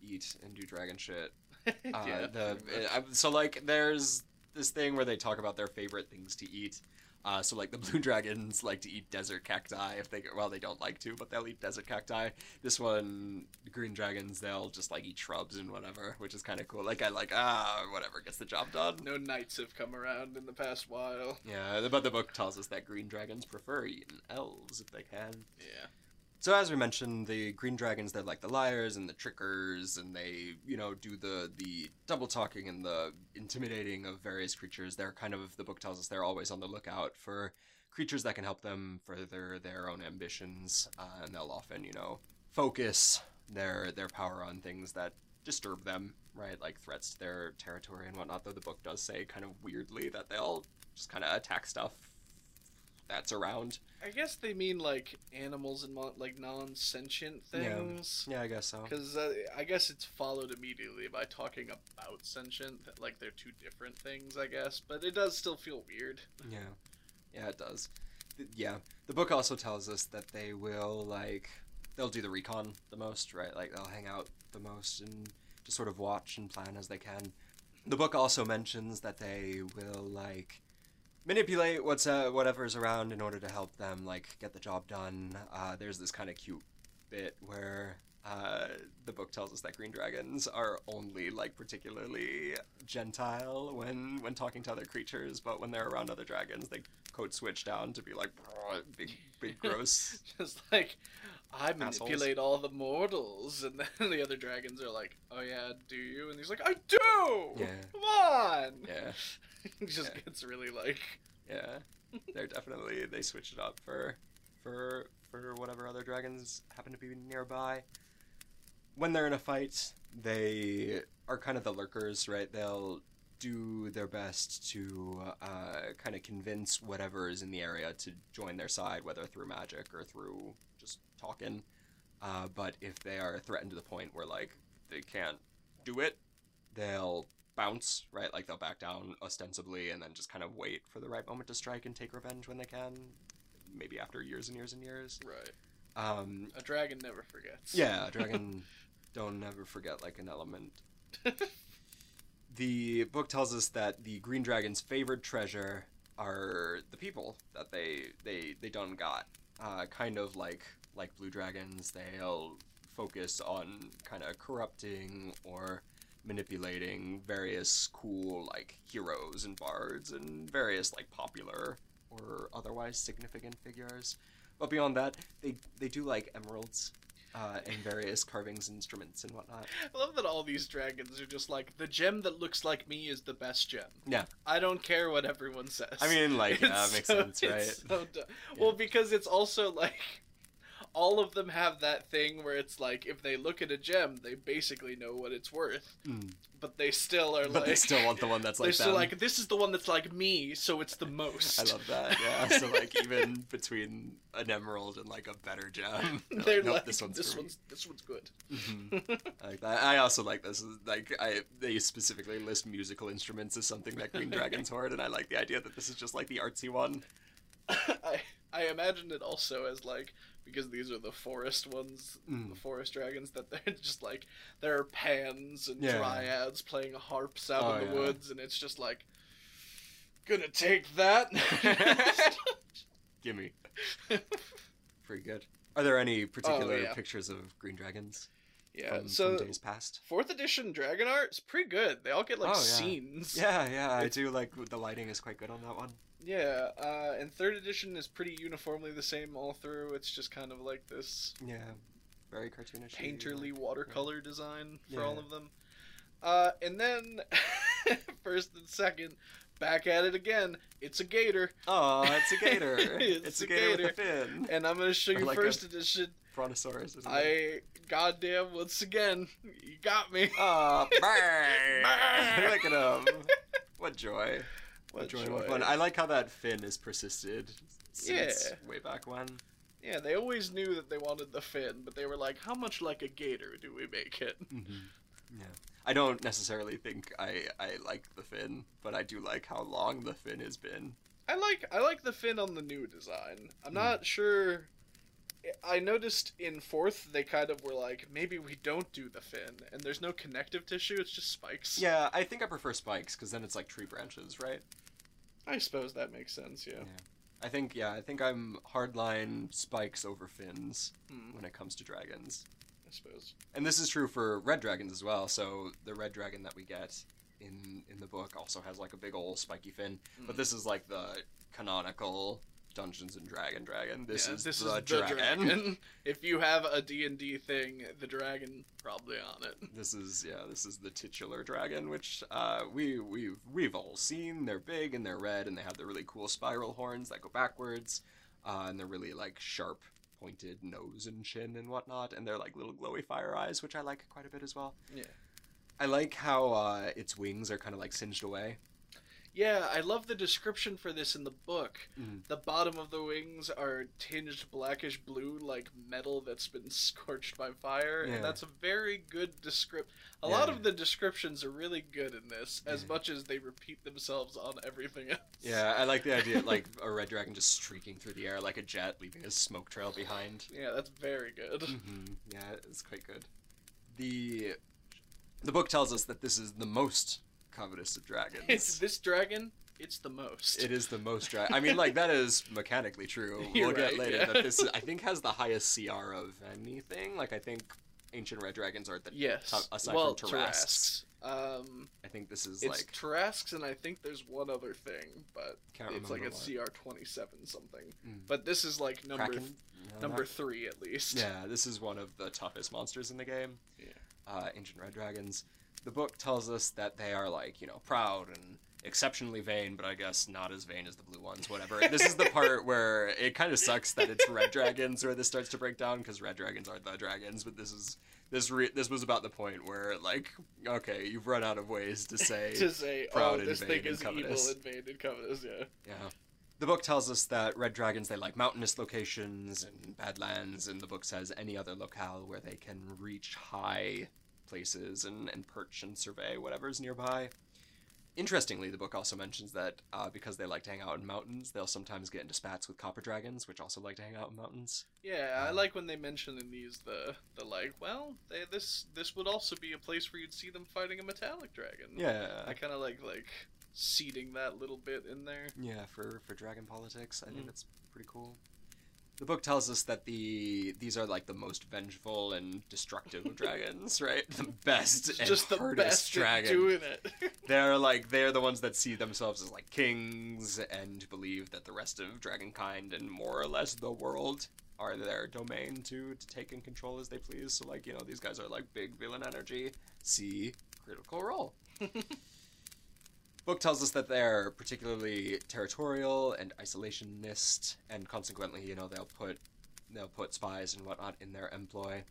eat and do dragon shit. Uh, yeah. the pretty much. uh, so like there's this thing where they talk about their favorite things to eat. Uh, so like the blue dragons like to eat desert cacti if they well they don't like to but they'll eat desert cacti. This one the green dragons they'll just like eat shrubs and whatever, which is kind of cool. Like I like ah whatever gets the job done. No knights have come around in the past while. Yeah, but the book tells us that green dragons prefer eating elves if they can. Yeah. So as we mentioned, the green dragons they're like the liars and the trickers, and they you know do the the double talking and the intimidating of various creatures. They're kind of the book tells us they're always on the lookout for creatures that can help them further their own ambitions, uh, and they'll often you know focus their their power on things that disturb them, right? Like threats to their territory and whatnot. Though the book does say kind of weirdly that they'll just kind of attack stuff that's around. I guess they mean like animals and mon- like non-sentient Yeah. things. Yeah, I guess so. Because uh, I guess it's followed immediately by talking about sentient, that, like they're two different things, I guess. But it does still feel weird. Yeah, yeah, it does. Th- Yeah, the book also tells us that they will like they'll do the recon the most, right? Like they'll hang out the most and just sort of watch and plan as they can. The book also mentions that they will like manipulate what's uh, whatever's around in order to help them like get the job done. Uh, there's this kind of cute bit where uh, the book tells us that green dragons are only like particularly gentile when when talking to other creatures, but when they're around other dragons, they code switch down to be like big, big, gross. Just like I Assholes. manipulate all the mortals, and then the other dragons are like, "Oh yeah, do you?" And he's like, "I do." Yeah. Come on. Yeah, just Yeah. gets really like. yeah. They're definitely they switch it up for for for whatever other dragons happen to be nearby. When they're in a fight, they are kind of the lurkers, right? They'll do their best to uh, kind of convince whatever is in the area to join their side, whether through magic or through just talking. Uh, but if they are threatened to the point where like they can't do it, they'll bounce, right? Like they'll back down ostensibly and then just kind of wait for the right moment to strike and take revenge when they can. Maybe after years and years and years. Right. Um, A dragon never forgets. yeah, a dragon don't ever forget like an element. the book tells us that the green dragon's favored treasure are the people that they they they done got. Uh, kind of like like blue dragons, they'll focus on kind of corrupting or manipulating various cool like heroes and bards and various like popular or otherwise significant figures. But beyond that, they they do like emeralds uh, and various carvings, instruments, and whatnot. I love that all these dragons are just like the gem that looks like me is the best gem. Yeah. I don't care what everyone says. I mean, like, yeah, It's makes so- sense, right? so du- Well, because it's also like all of them have that thing where it's like if they look at a gem, they basically know what it's worth, Mm. but they still are But like they still want the one that's like they're still them. like this is the one that's like me, so it's the most. I love that. Yeah. So like even between an emerald and like a better gem, they're They're like, nope, like this one's this for me." one's this one's good. Mhm. I like that. I also like this. Like I, they specifically list musical instruments as something that Green Dragons hoard, and I like the idea that this is just like the artsy one. I I imagined it also as like because these are the forest ones, Mm. the forest dragons that they're just like there are pans and Yeah. dryads playing harps out Oh, in the yeah. woods, and it's just like gonna take that. Gimme. Pretty good. Are there any particular Oh, yeah. pictures of Green Dragons yeah. from, so from days past? fourth edition dragon art is pretty good. They all get like Oh, yeah. scenes. Yeah, yeah, I do like the lighting is quite good on that one. Yeah, uh, and third edition is pretty uniformly the same all through. It's just kind of like this Yeah, very cartoonish. painterly watercolor design for Yeah. all of them. Uh, and then first and second, back at it again. It's a gator, Oh, it's a gator. It's it's, a a gator, gator. with a fin. and I'm gonna show Or you like first edition. Brontosaurus. Isn't it? I goddamn once again, you got me. Oh, burn! Look at him. What joy. What, What joy, What joy. fun. I like how that fin is persisted since Yeah. way back when. Yeah, they always knew that they wanted the fin, but they were like, "How much like a gator do we make it?" Mm-hmm. Yeah. I don't necessarily think I, I like the fin, but I do like how long the fin has been. I like I like the fin on the new design. I'm Hmm. not sure. I noticed in fourth they kind of were like maybe we don't do the fin, and there's no connective tissue. It's just spikes. Yeah, I think I prefer spikes because then it's like tree branches, right? I suppose that makes sense. Yeah. Yeah. I think yeah, I think I'm hardline spikes over fins Hmm, when it comes to dragons. I suppose. And this is true for red dragons as well. So the red dragon that we get in in the book also has like a big old spiky fin. But Hmm. this is like the canonical Dungeons and Dragon dragon. This Yeah, is this the, is dragon. if you have a D&D thing, the dragon probably on it. This is yeah, this is the titular dragon, which uh, we we've we've all seen. They're big and they're red, and they have the really cool spiral horns that go backwards, uh, and they're really like sharp, pointed nose and chin and whatnot, and they're like little glowy fire eyes, which I like quite a bit as well. Yeah. I like how uh, its wings are kind of like singed away. Yeah, I love the description for this in the book. Mhm. The bottom of the wings are tinged blackish blue like metal that's been scorched by fire, Yeah. and that's a very good descript. A lot of the descriptions are really good in this, as Yeah. much as they repeat themselves on everything else. Yeah, I like the idea like a red dragon just streaking through the air like a jet, leaving a smoke trail behind. Yeah, that's very good. hmm Yeah, it's quite good. The the book tells us that this is the most covetous of dragons. It's this dragon. It's the most. It is the most dra- I mean, like that is mechanically true. You're we'll get later yeah. that this I think has the highest CR of anything. Like I think ancient red dragons are the Yes. top- aside well, from. Tarrasques. Um, I think this is it's like Tarrasques, and I think there's one other thing, but it's like a what. CR twenty seven something. Mm. But this is like number Kraken? No, number not- three at least. Yeah, this is one of the toughest monsters in the game. Yeah. Uh, ancient red dragons. The book tells us that they are like you know proud and exceptionally vain, but I guess not as vain as the blue ones. Whatever. this is the part where it kind of sucks that it's red dragons where this starts to break down because red dragons are the dragons, but this is this re- this was about the point where like okay, you've run out of ways to say to say, oh, proud oh, and this vain thing and is evil covetous. and vain and covetous. Yeah. Yeah. The book tells us that red dragons they like mountainous locations and badlands, and the book says any other locale where they can reach high places and, and perch and survey whatever's nearby. Interestingly, the book also mentions that uh, because they like to hang out in mountains, they'll sometimes get into spats with copper dragons, which also like to hang out in mountains. Yeah, I Um, like when they mention in these the the like, well, they, this this would also be a place where you'd see them fighting a metallic dragon. Yeah, I kind of like like seeding that little bit in there. Yeah, for for dragon politics, I think Mm. that's pretty cool. The book tells us that the these are like the most vengeful and destructive dragons, right? The best and just the hardest best dragon. doing it. They're like they're the ones that see themselves as like kings and believe that the rest of dragonkind and more or less the world are their domain to to take and control as they please. So like you know these guys are like big villain energy. See critical role. Book tells us that they're particularly territorial and isolationist, and consequently, you know, they'll put they'll put spies and whatnot in their employ.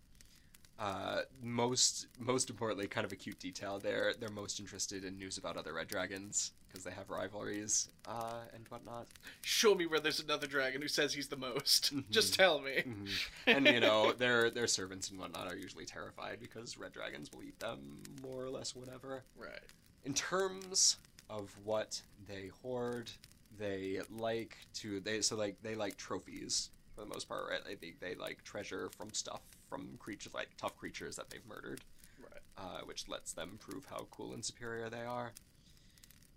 Uh, most most importantly, kind of a cute detail. They're they're most interested in news about other red dragons because they have rivalries uh, and whatnot. Show me where there's another dragon who says he's the most. Mhm. Just tell me. Mhm. And you know, their their servants and whatnot are usually terrified because red dragons will eat them more or less whatever. Right. in terms of what they hoard, they like to they so like they like trophies for the most part, right? They they, they like treasure from stuff from creatures like tough creatures that they've murdered, Right. uh, which lets them prove how cool and superior they are.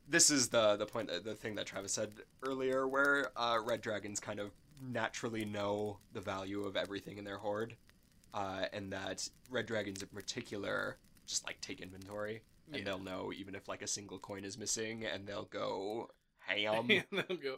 This is the the point the thing that Travis said earlier, where uh, red dragons kind of naturally know the value of everything in their hoard, uh, and that red dragons in particular just like take inventory and Yeah. they'll know even if like a single coin is missing and they'll go ham and they'll go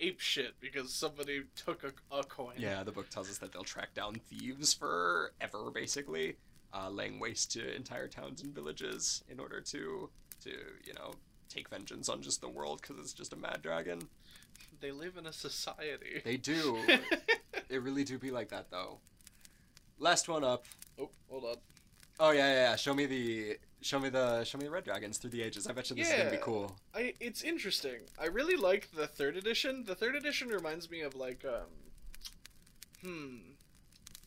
ape shit because somebody took a, a coin. yeah the book tells us that they'll track down thieves forever basically uh, laying waste to entire towns and villages in order to to you know take vengeance on just the world because it's just a mad dragon They live in a society. they do they really do be like that though last one up oh, hold on. oh yeah yeah, yeah. show me the show me the show me the red dragons through the ages i bet you this is gonna be cool I it's interesting. I really like the third edition. The third edition reminds me of like um hmm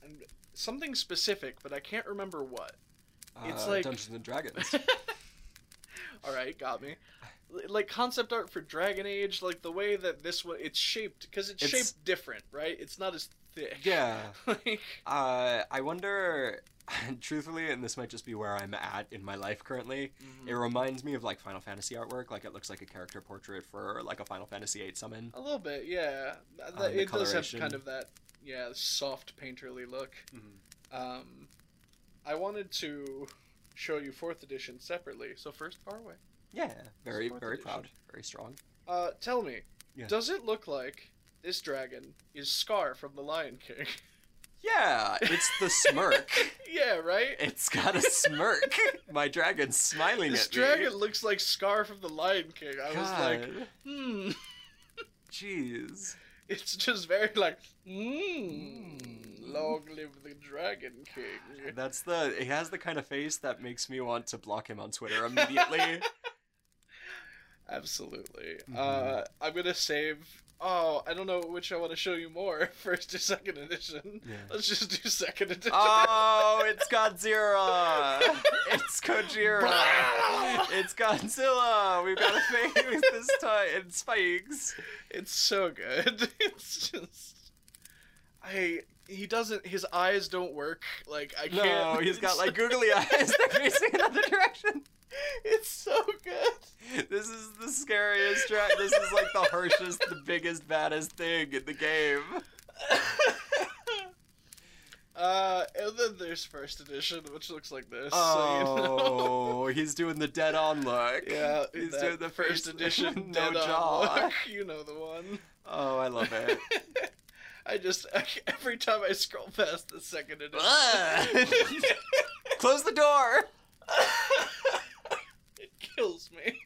and something specific, but I can't remember what. It's Uh, like- dungeons and dragons All right, got me. like concept art for Dragon Age, like the way that this one it's shaped because it's, It's- shaped different, right? It's not as thick. Yeah. like Uh, I wonder. Truthfully, and this might just be where I'm at in my life currently. Mm-hmm. It reminds me of like Final Fantasy artwork. Like it looks like a character portrait for like a Final Fantasy VIII summon. a little bit, yeah. Uh, the it does have kind of that, yeah, soft painterly look. Um, I wanted to show you fourth edition separately. So first, far away. Yeah, very very edition. proud, very strong. Uh, tell me, Yeah. does it look like this dragon is Scar from The Lion King? Yeah, it's the smirk. yeah, right. it's got a smirk. My dragon's smiling This at me. This dragon looks like Scar from The Lion King. I was like, hmm. jeez. It's just very like, hmm. Long live the Dragon King. That's the. He has the kind of face that makes me want to block him on Twitter immediately. Absolutely. Mhm. Uh, I'm gonna save. Oh, I don't know which I want to show you more. First or second edition. Yeah. Let's just do second edition. Oh, it's Godzilla! It's Gojira! it's Godzilla! We've got a face this time. It's Spikes. It's so good. It's just. I. He doesn't. His eyes don't work. Like I can't. No, he's got like googly eyes. They're facing another direction. It's so good. This is the scariest track. This is like the harshest, the biggest, baddest thing in the game. uh, and then there's first edition, which looks like this. so you know. Oh, he's doing the dead on look. Yeah, he's doing the first edition no dead on jaw. look. You know the one. Oh, I love it. I just every time I scroll past the second edition. Close the door. it kills me.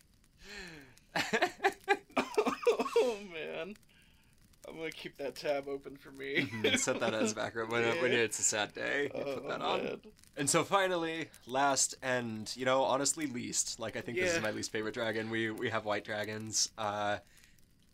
Oh man, I'm gonna keep that tab open for me. Mhm, Set that as background when, when it's a sad day. You put Oh, that on. man. And so finally, last and you know honestly least, like I think this is my least favorite dragon. We we have white dragons. Uh,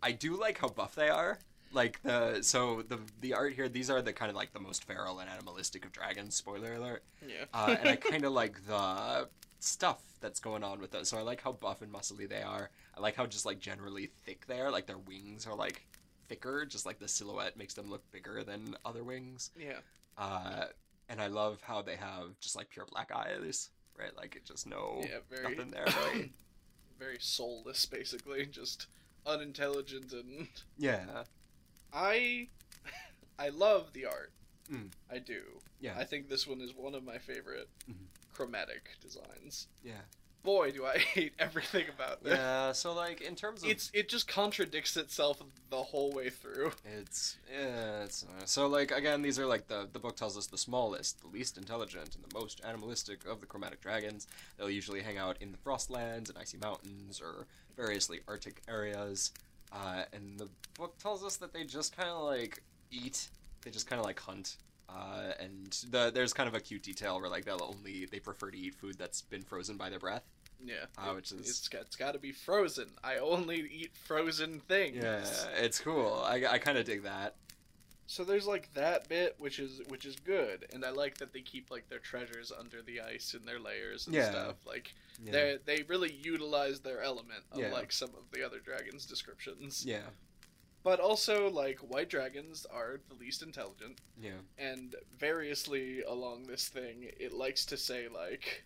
I do like how buff they are. Like the so the the art here. These are the kind of like the most feral and animalistic of dragons. Spoiler alert. Yeah. Uh, and I kind of like the stuff that's going on with it. So I like how buff and muscly they are. I like how just like generally thick they are. Like their wings are like thicker. Just like the silhouette makes them look bigger than other wings. yeah. Uh, and I love how they have just like pure black eyes, right? Like it just no Yeah. Very. nothing there. Very, very soulless, basically, just unintelligent and yeah, I I love the art. Mm. I do. yeah, I think this one is one of my favorite Mhm. Chromatic designs. yeah, Boy, do I hate everything about this. yeah. So like in terms of It's it just contradicts itself the whole way through. It's yeah, it's uh, so like again these are like the the book tells us the smallest, the least intelligent, and the most animalistic of the chromatic dragons. They'll usually hang out in the frostlands and icy mountains or variously arctic areas. Uh, and the book tells us that they just kind of like eat. They just kind of like hunt. Uh, and the, there's kind of a cute detail where like they'll only they prefer to eat food that's been frozen by their breath. Yeah, Uh, which is- it's got, it's got to be frozen. I only eat frozen things. Yeah, it's cool. I, I kind of dig that. So there's like that bit, which is which is good, and I like that they keep like their treasures under the ice in their lairs and Yeah. stuff. Like Yeah. they they really utilize their element, Yeah. unlike some of the other dragons' descriptions. Yeah. But also, like white dragons are the least intelligent, Yeah. and variously along this thing, it likes to say like,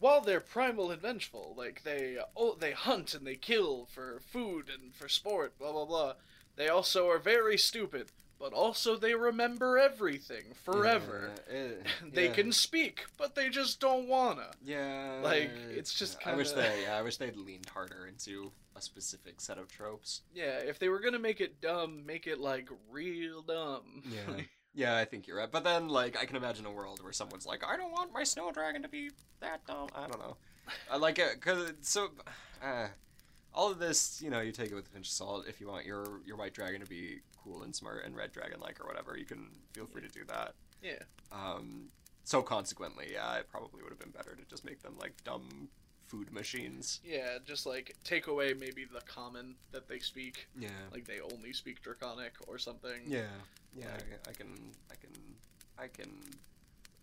while they're primal and vengeful, like they oh they hunt and they kill for food and for sport, blah blah blah. They also are very stupid, but also they remember everything forever. Yeah, it- They yeah. can speak, but they just don't wanna. Yeah. Like, it's just I wish kinda- they. Yeah, I wish they'd leaned harder into a specific set of tropes. Yeah, if they were gonna make it dumb, make it like real dumb. Yeah. Yeah, I think you're right. But then, like, I can imagine a world where someone's like, "I don't want my snow dragon to be that dumb." I don't know. I like it because so. Uh, all of this, you know, you take it with a pinch of salt. If you want your your white dragon to be cool and smart and red dragon like or whatever, you can feel free to do that. yeah. Um, so consequently, yeah, it probably would have been better to just make them like dumb food machines. Yeah, just like take away maybe the common that they speak. Yeah. Like they only speak Draconic or something. Yeah. Yeah. I, I can. I can. I can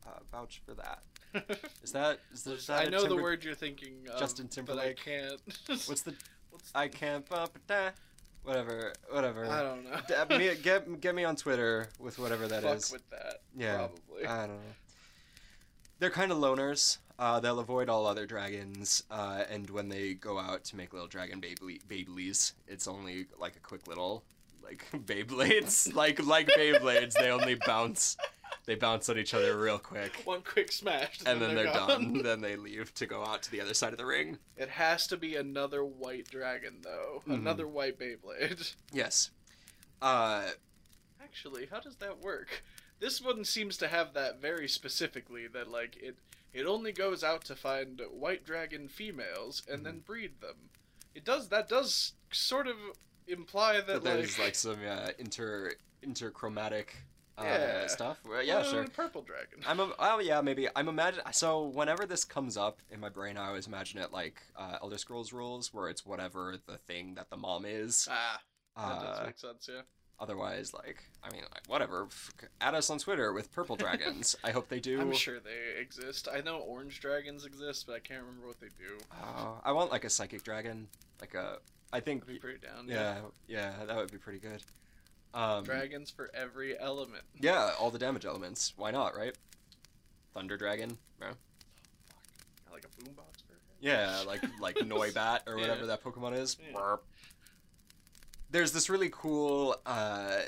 uh, vouch for that. Is that? Is there, is that I know the word you're thinking of, Justin but I can't. What's the What's I can't bump down. Whatever, whatever. Me, get get me on Twitter with whatever that is. Fuck with that. Yeah, Probably. I don't know. They're kind of loners. Uh, they'll avoid all other dragons, uh, and when they go out to make little dragon baby Beyblades, it's only like a quick little like Beyblades, like like Beyblades. They only bounce. They bounce on each other real quick, One quick smash, and then they're, gone. done. then they leave to go out to the other side of the ring. It has to be another white dragon, though. Mhm. Another white Beyblade. Yes. Uh, Actually, how does that work? This one seems to have that very specifically. That like it, it only goes out to find white dragon females and Mm-hmm. then breed them. It does that does sort of imply that, that there's like, like some uh, inter interchromatic uh, Yeah. stuff. Well, yeah, uh, sure. purple dragon. I'm a, oh yeah maybe I'm imagine so whenever this comes up in my brain I always imagine it like uh, Elder Scrolls rules where it's whatever the thing that the mom is. ah, that does Uh, make sense. Yeah. otherwise, like I mean, like, whatever. Add us on Twitter with purple dragons. I hope they do. I'm sure they exist. I know orange dragons exist, but I can't remember what they do. Uh, I want like a psychic dragon, like a. I think. I'd be pretty down. Yeah, yeah, that would be pretty good. Um, Dragons for every element. yeah, all the damage elements. Why not, right? Thunder dragon. Yeah. Like a boombox for Yeah, like like Noibat or whatever Yeah. that Pokemon is. Yeah. There's this really cool uh,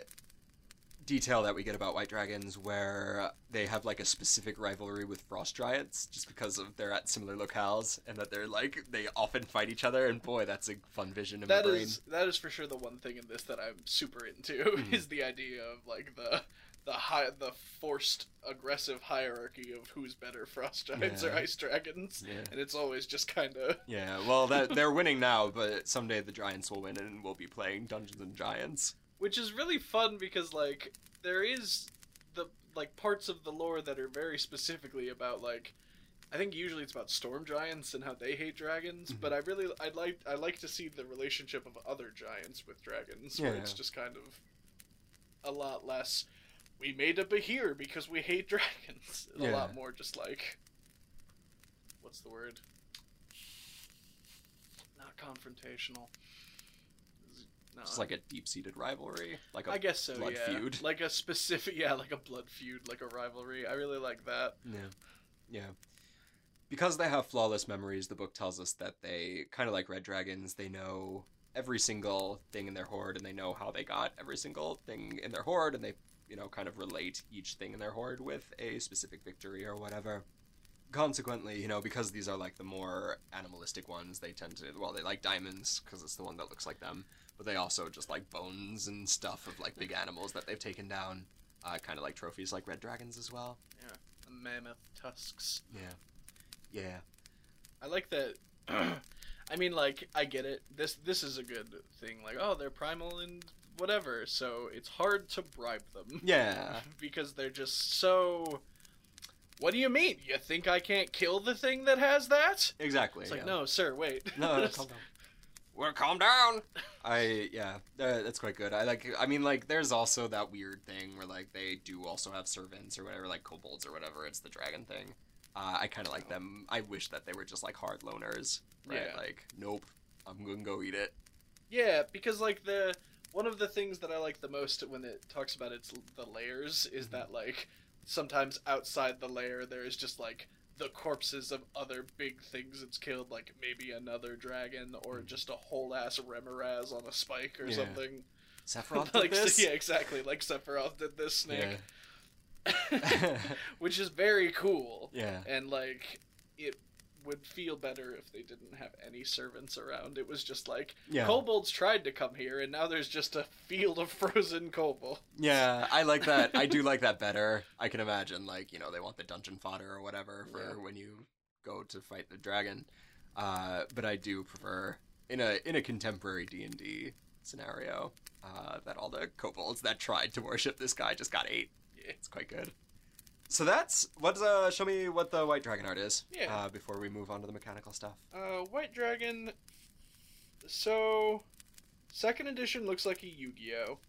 detail that we get about White Dragons where they have like a specific rivalry with Frost Giants just because of they're at similar locales and that they're like they often fight each other and boy that's a fun vision in That my brain. is that is for sure the one thing in this that I'm super into Mhm. is the idea of like the the high the forced aggressive hierarchy of who's better frost giants or ice dragons Yeah. and it's always just kind of Yeah, well, that they're winning now, but someday the Giants will win, and we'll be playing Dungeons and Giants. which is really fun because like there is the like parts of the lore that are very specifically about like I think usually it's about storm giants and how they hate dragons, Mhm. but I really I'd like I like to see the relationship of other giants with dragons where it's just kind of a lot less we made a Bahir because we hate dragons. and A lot more just like what's the word? Not confrontational. No, Just like a deep-seated rivalry, like a I guess so. blood yeah, feud. like a specific, yeah, like a blood feud, like a rivalry. I really like that. Yeah. Yeah. Because they have flawless memories, the book tells us that they, kind of like red dragons, they know every single thing in their hoard and they know how they got every single thing in their hoard and they, you know, kind of relate each thing in their hoard with a specific victory or whatever. Consequently, you know, because these are like the more animalistic ones, they tend to, well, they like diamonds because it's the one that looks like them, but they also just like bones and stuff of like big animals that they've taken down. Uh, kind of like trophies like red dragons as well. The mammoth tusks. Yeah. Yeah. I like that. I mean, like, I get it. This this is a good thing. Like, oh, they're primal and whatever, so it's hard to bribe them Yeah. because they're just so. What do you mean? You think I can't kill the thing that has that? Exactly. It's like, yeah. no, sir, wait. No, no, calm down. Well, calm down. I yeah, uh, that's quite good. I like. I mean, like, there's also that weird thing where like they do also have servants or whatever, like kobolds or whatever. It's the dragon thing. Uh, I kind of like them. I wish that they were just like hard loners, right? Yeah. Like, nope, I'm gonna go eat it. Yeah, because like the one of the things that I like the most when it talks about its the lairs is Mhm. that like sometimes outside the layer there is just like the corpses of other big things it's killed, like maybe another dragon or Mhm. just a whole ass Remorhaz on a spike or Yeah. something. Sephiroth did like this. yeah, exactly. Like Sephiroth did this snake, Yeah. which is very cool. yeah. And like it would feel better if they didn't have any servants around. It was just like Yeah. Kobolds tried to come here, and now there's just a field of frozen kobold. Yeah, I like that. I do like that better. I can imagine, like, you know, they want the dungeon fodder or whatever for Yeah. when you go to fight the dragon. Uh, but I do prefer in a in a contemporary D and D scenario uh, that all the kobolds that tried to worship this guy just got ate. It's quite good. So that's what's uh show me what the white dragon art is. Yeah. Uh, before we move on to the mechanical stuff. Uh, White Dragon. So, second edition looks like a Yu-Gi-Oh.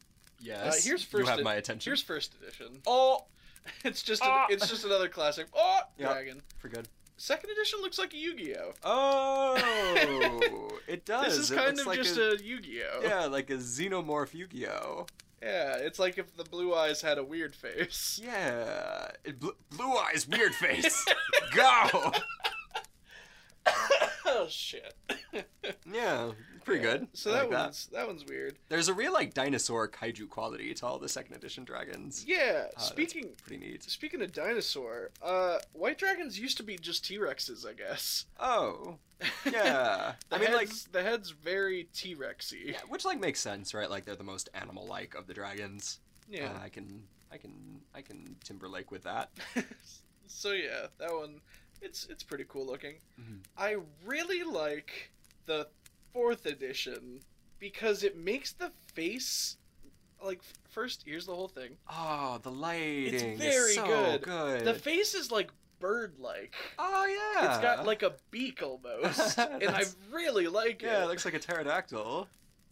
Yes. here's You first have ed- my attention. Here's first edition. oh, It's just Ah! a, it's just another classic. Oh, Yep. dragon. for good. Second edition looks like a Yu-Gi-Oh. Oh, it does. This is It kind of like just a, a, Yu-Gi-Oh. yeah, like a xenomorph Yu-Gi-Oh. Yeah, it's like if the blue eyes had a weird face. Yeah, it, bl- blue eyes, weird face. Go. oh shit. Yeah, pretty Yeah, good. So I that like one's that one's weird. There's a real like dinosaur kaiju quality to all the second edition dragons. Yeah. that's speaking Pretty neat. speaking of dinosaur, uh, white dragons used to be just T Rexes, I guess. Oh, yeah. I mean, like, the head's very T Rexy. yeah, which like makes sense, right? Like they're the most animal-like of the dragons. Yeah. Uh, I can, I can, I can Timberlake with that. so yeah, that one, it's it's pretty cool looking. Mhm. I really like the fourth edition because it makes the face like first. Here's the whole thing. Oh, the lighting It's very is so good. good. The face is like bird-like. oh yeah, It's got like a beak almost, and I really like yeah, it. Yeah, it looks like a pterodactyl.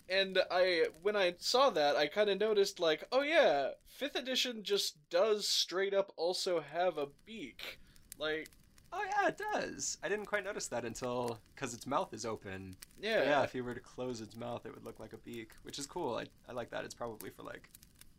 and I when I saw that, I kind of noticed like, oh yeah, fifth edition just does straight up also have a beak. Like, Oh yeah, it does. I didn't quite notice that until because its mouth is open. yeah, But yeah, if you were to close its mouth, it would look like a beak, which is cool. I, I like that. It's probably for like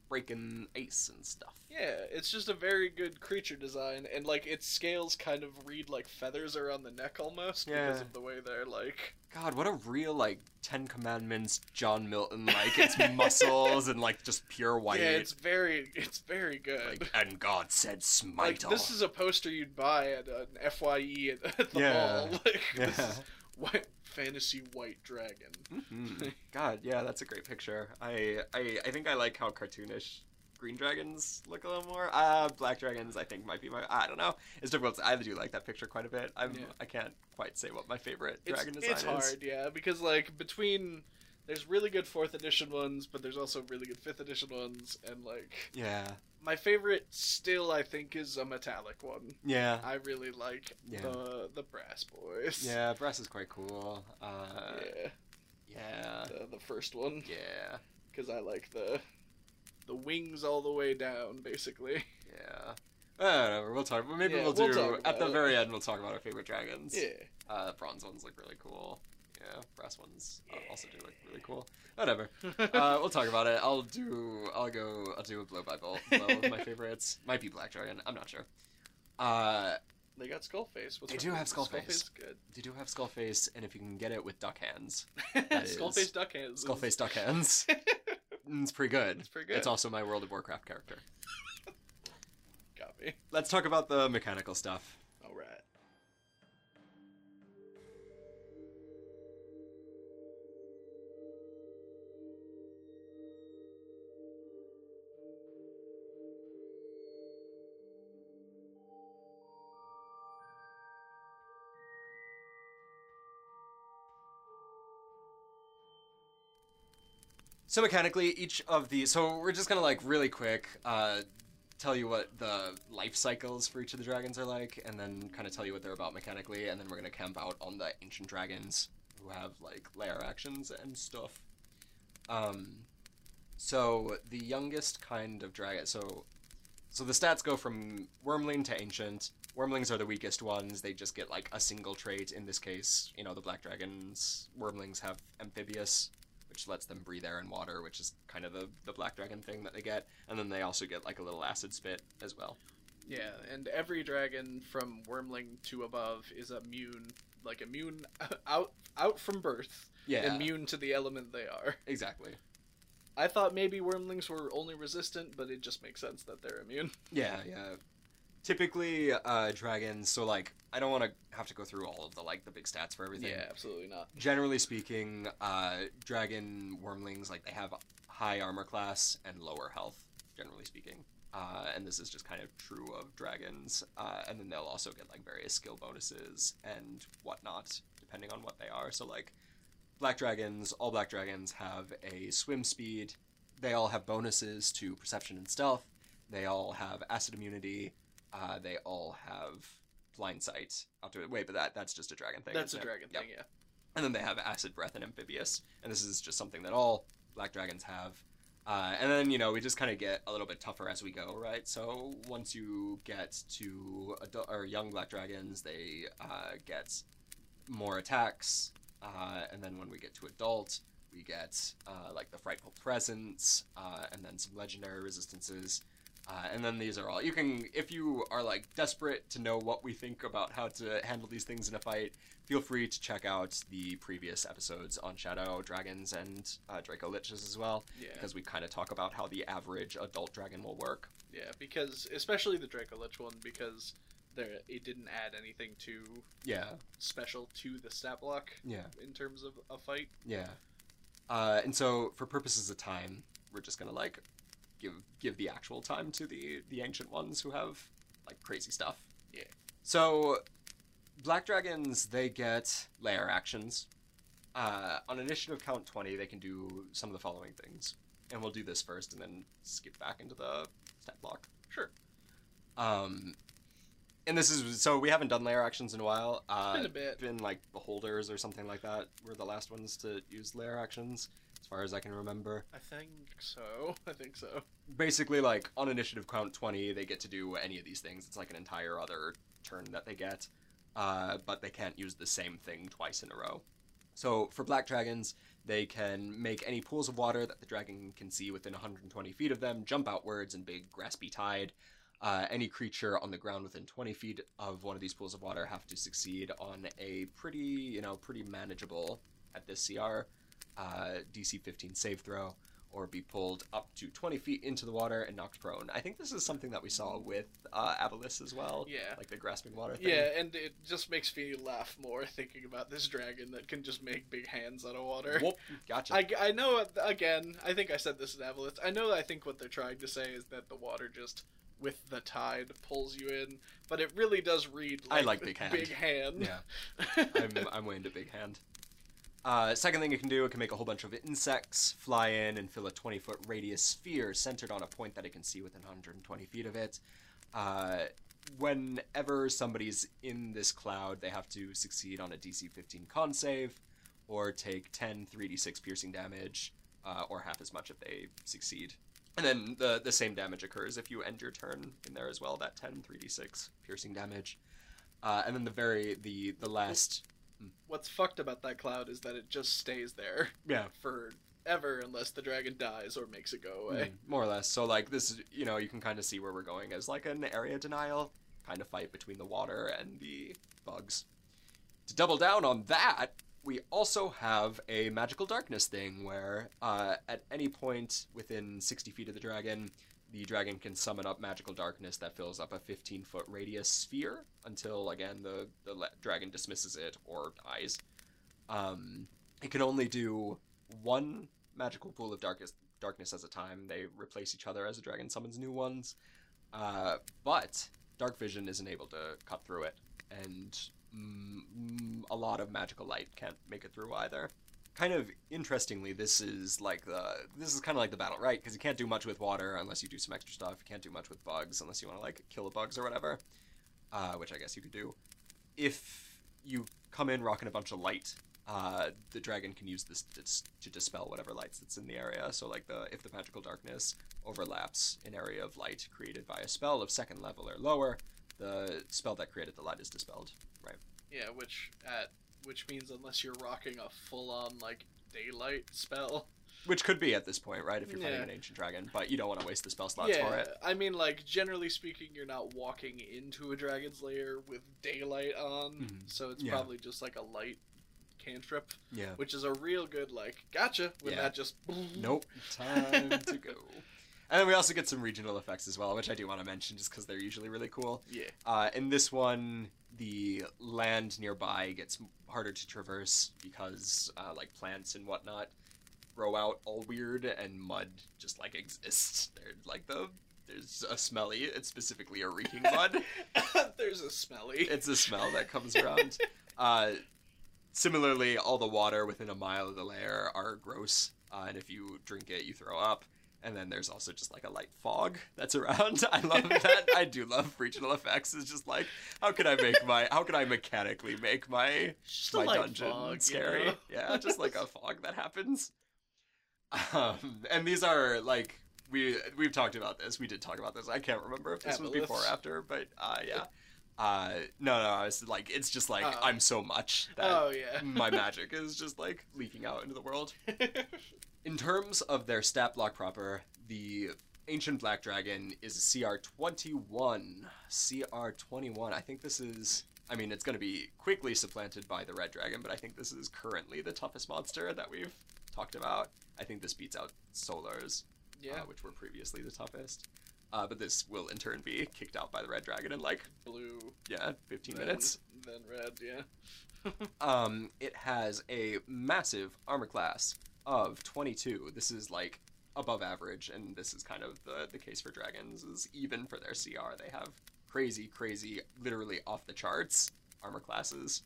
breaking ice and stuff. Yeah, it's just a very good creature design, and like its scales kind of read like feathers around the neck almost because of the way they're like. God, what a real like Ten Commandments John Milton like its muscles and like just pure white. Yeah, it's very, it's very good. like, and God said, "Smite Like, all." this is a poster you'd buy at an Fye at, the Yeah. mall. Like, this Yeah. is white fantasy white dragon. Mhm. God, yeah, that's a great picture. I, I I think I like how cartoonish green dragons look a little more. Uh, black dragons I think might be my. I don't know. It's difficult. To, I do like that picture quite a bit. I'm Yeah. I can't quite say what my favorite It's, dragon design it's is. hard, yeah, because like between there's really good fourth edition ones, but there's also really good fifth edition ones, and like Yeah, my favorite still I think is a metallic one. yeah, I really like Yeah. the the brass boys. yeah. Brass is quite cool. Uh, yeah, yeah, the, the first one yeah, because I like the the wings all the way down, basically. yeah. Whatever. We'll talk. Maybe Yeah, we'll we'll do at the it. very end. We'll talk about our favorite dragons. Yeah, Uh, bronze ones look really cool. Yeah, brass ones uh, also do look really cool. Whatever. uh, we'll talk about it. I'll do. I'll go. I'll do a blow by blow blow of my favorites. Might be Black Dragon. I'm not sure. Uh, they got Skullface. What's They wrong do with have it? Skullface. is good. they do have skull face, and if you can get it with duck hands, is- Skullface duck hands. skull face duck hands, it's pretty good. It's pretty good. It's also my World of Warcraft character. got me. Let's talk about the mechanical stuff. So mechanically, each of the so we're just gonna like really quick uh, tell you what the life cycles for each of the dragons are like, and then kind of tell you what they're about mechanically, and then we're gonna camp out on the ancient dragons who have like lair actions and stuff. Um, so the youngest kind of dragon, so so the stats go from wormling to ancient. Wormlings are the weakest ones. They just get like a single trait. In this case, you know the black dragons, wormlings have amphibious, which lets them breathe air and water, which is kind of the, the black dragon thing that they get. And then they also get like a little acid spit as well. Yeah, and every dragon from Wormling to above is immune, like immune out out from birth, Yeah, immune to the element they are. exactly. I thought maybe Wormlings were only resistant, but it just makes sense that they're immune. Yeah, yeah. Typically, uh, dragons. So like, I don't want to have to go through all of the like the big stats for everything. Yeah, absolutely not. Generally speaking, uh, dragon wormlings like they have high armor class and lower health. Generally speaking, uh, and this is just kind of true of dragons. Uh, and then they'll also get like various skill bonuses and whatnot depending on what they are. So like, black dragons, all black dragons have a swim speed. They all have bonuses to perception and stealth. They all have acid immunity. Uh, they all have blind sight. I'll do it. Wait, but that that's just a dragon thing. That's a it? dragon Yep. thing, yeah. And then they have acid breath and amphibious. And this is just something that all black dragons have. Uh, and then you know we just kind of get a little bit tougher as we go, right? So once you get to adult or young black dragons, they uh, get more attacks, uh, and then when we get to adult, we get uh, like the frightful presence, uh, and then some legendary resistances. Uh, and then these are all you can if you are like desperate to know what we think about how to handle these things in a fight feel free to check out the previous episodes on shadow dragons and uh, draco liches as well. Yeah. because we kind of talk about how the average adult dragon will work. Yeah, because especially the Draco Lich one, because there it didn't add anything too yeah. special to the stat block yeah. in terms of a fight. yeah. Uh, and so for purposes of time we're just gonna like give give the actual time to the the ancient ones who have like crazy stuff Yeah. so black dragons they get lair actions uh, on initiative count 20 they can do some of the following things and we'll do this first and then skip back into the stat block Sure. um and this is so we haven't done lair actions in a while uh been a bit. been like beholders or something like that were the last ones to use lair actions as far as i can remember. I think so. I think so. basically like on initiative count 20 they get to do any of these things. It's like an entire other turn that they get uh, but they can't use the same thing twice in a row. So for black dragons they can make any pools of water that the dragon can see within 120 feet of them jump outwards in big graspy tide. Uh, any creature on the ground within 20 feet of one of these pools of water have to succeed on a pretty you know pretty manageable at this cr uh, dc 15 save throw or be pulled up to 20 feet into the water and knocked prone. I think this is something that we saw with uh, Aboleths as well. Yeah. Like the grasping water thing. Yeah, and it just makes me laugh more thinking about this dragon that can just make big hands out of water. Whoop. Gotcha. I, I know, again, I think I said this in Aboleth. I know I think what they're trying to say is that the water just, with the tide, pulls you in, but it really does read I like, like big hand. Big hand. Yeah. I'm, I'm way into big hand. Uh, second thing it can do, it can make a whole bunch of insects fly in and fill a 20 foot radius sphere centered on a point that it can see within 120 feet of it. Uh, whenever somebody's in this cloud, they have to succeed on a DC 15 con save or take 10 3d6 piercing damage, uh, or half as much if they succeed. And then the, the same damage occurs if you end your turn in there as well, that 10 3d6 piercing damage. Uh, and then the very the the last What's fucked about that cloud is that it just stays there yeah forever unless the dragon dies or makes it go away. Mm, more or less. So like this is you know you can kind of see where we're going as like an area denial kind of fight between the water and the bugs. To double down on that, we also have a magical darkness thing where uh, at any point within 60 feet of the dragon, the dragon can summon up magical darkness that fills up a 15 foot radius sphere until again the the le- dragon dismisses it or dies. Um, it can only do one magical pool of darkness darkness as a time. They replace each other as the dragon summons new ones. Uh, but dark vision isn't able to cut through it, and mm, mm, a lot of magical light can't make it through either. Kind of interestingly, this is like the this is kind of like the battle, right? Because you can't do much with water unless you do some extra stuff. You can't do much with bugs unless you want to like kill the bugs or whatever, uh, which I guess you could do. If you come in rocking a bunch of light, uh, the dragon can use this to, dispel whatever lights that's in the area. So like the if the magical darkness overlaps an area of light created by a spell of second level or lower, the spell that created the light is dispelled. Right. Yeah, which at which means unless you're rocking a full on like daylight spell. Which could be at this point, right? If you're fighting Yeah. an ancient dragon, but you don't want to waste the spell slots yeah, for it. I mean like generally speaking you're not walking into a dragon's lair with daylight on, Mhm. so it's Yeah. probably just like a light cantrip, Yeah. which is a real good like gotcha when Yeah. that just Nope. Time to go. And then we also get some regional effects as well, which I do want to mention just because they're usually really cool. Yeah. Uh, in this one, the land nearby gets harder to traverse because uh, like plants and whatnot grow out all weird, and mud just like exists. They're like the there's a smelly. It's specifically a reeking mud. There's a smelly. it's a smell that comes around. Uh, similarly, all the water within a mile of the lair are gross, uh, and if you drink it, you throw up. And then there's also just like a light fog that's around. I love that. I do love regional effects. It's just like, how can I make my, how can I mechanically make my Just my dungeon fog, you scary? know? Yeah, just like a fog that happens. Um, and these are like we we've talked about this. We did talk about this. I can't remember if this was before or after, but uh, yeah. Uh, no, no, I was like, it's just like Oh. I'm so much that oh yeah. my magic is just like leaking out into the world. In terms of their stat block proper, the Ancient Black Dragon is a CR 21. CR 21. I think this is. I mean, it's going to be quickly supplanted by the Red Dragon, but I think this is currently the toughest monster that we've talked about. I think this beats out Solars, yeah. uh, which were previously the toughest. Uh, but this will in turn be kicked out by the Red Dragon in like, Blue. yeah, 15 then- minutes. Then red. Yeah. Um, it has a massive armor class of 22. This is like above average, and this is kind of the, the case for dragons, is even for their CR. They have crazy, crazy, literally off the charts armor classes.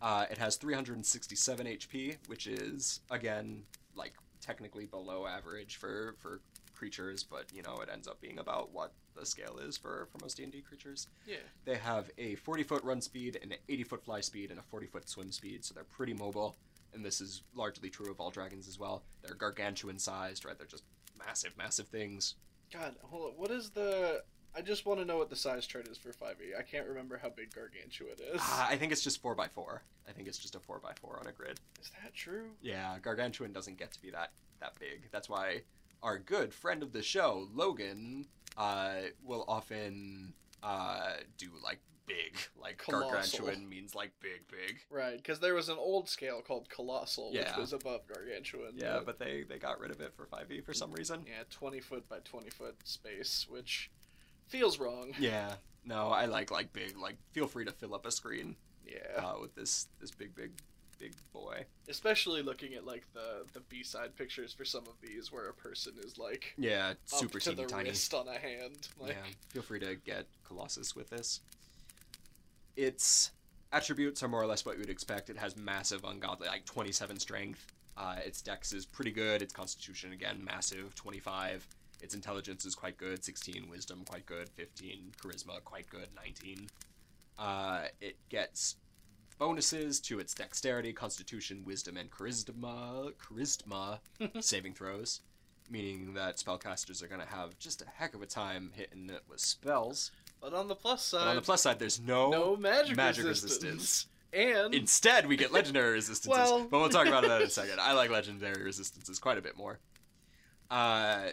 Uh, it has 367 HP, which is, again, like technically below average for, for creatures, but you know, it ends up being about what the scale is for, for most D&D creatures. Yeah. They have a 40 foot run speed, an 80 foot fly speed, and a 40 foot swim speed, so they're pretty mobile. And this is largely true of all dragons as well. They're gargantuan sized, right? They're just massive, massive things. God, hold on. What is the? I just want to know what the size chart is for 5e. I can't remember how big Gargantua is. Uh, I think it's just 4x4. I think it's just a 4x4 on a grid. is that true? Yeah, gargantuan doesn't get to be that, that big. That's why our good friend of the show, Logan, uh, will often uh, do like big. Like Colossal. gargantuan means like big, big. Right, because there was an old scale called Colossal, which was above Gargantuan. Yeah, but they, they got rid of it for 5e for some reason. yeah, 20 foot by 20 foot space, which feels wrong. Yeah. No, I like like big. Like, feel free to fill up a screen Yeah, uh, with this this big big big boy. especially looking at like the the B side pictures for some of these, where a person is like Yeah, up super to the tiny. wrist on a hand. Like, Yeah, feel free to get Colossus with this. Its attributes are more or less what you would expect. It has massive, ungodly, like 27 strength. Uh, its dex is pretty good. Its constitution, again, massive, 25. Its intelligence is quite good, 16. Wisdom, quite good, 15. Charisma, quite good, 19. Uh, it gets bonuses to its dexterity, constitution, wisdom, and charisma, charisma saving throws meaning that spellcasters are going to have just a heck of a time hitting it with spells. But on the plus side, But on the plus side, there's no, no magic, magic resistance. resistance. And Instead, we get legendary resistances. Well- but we'll talk about that in a second. I like legendary resistances quite a bit more. Uh,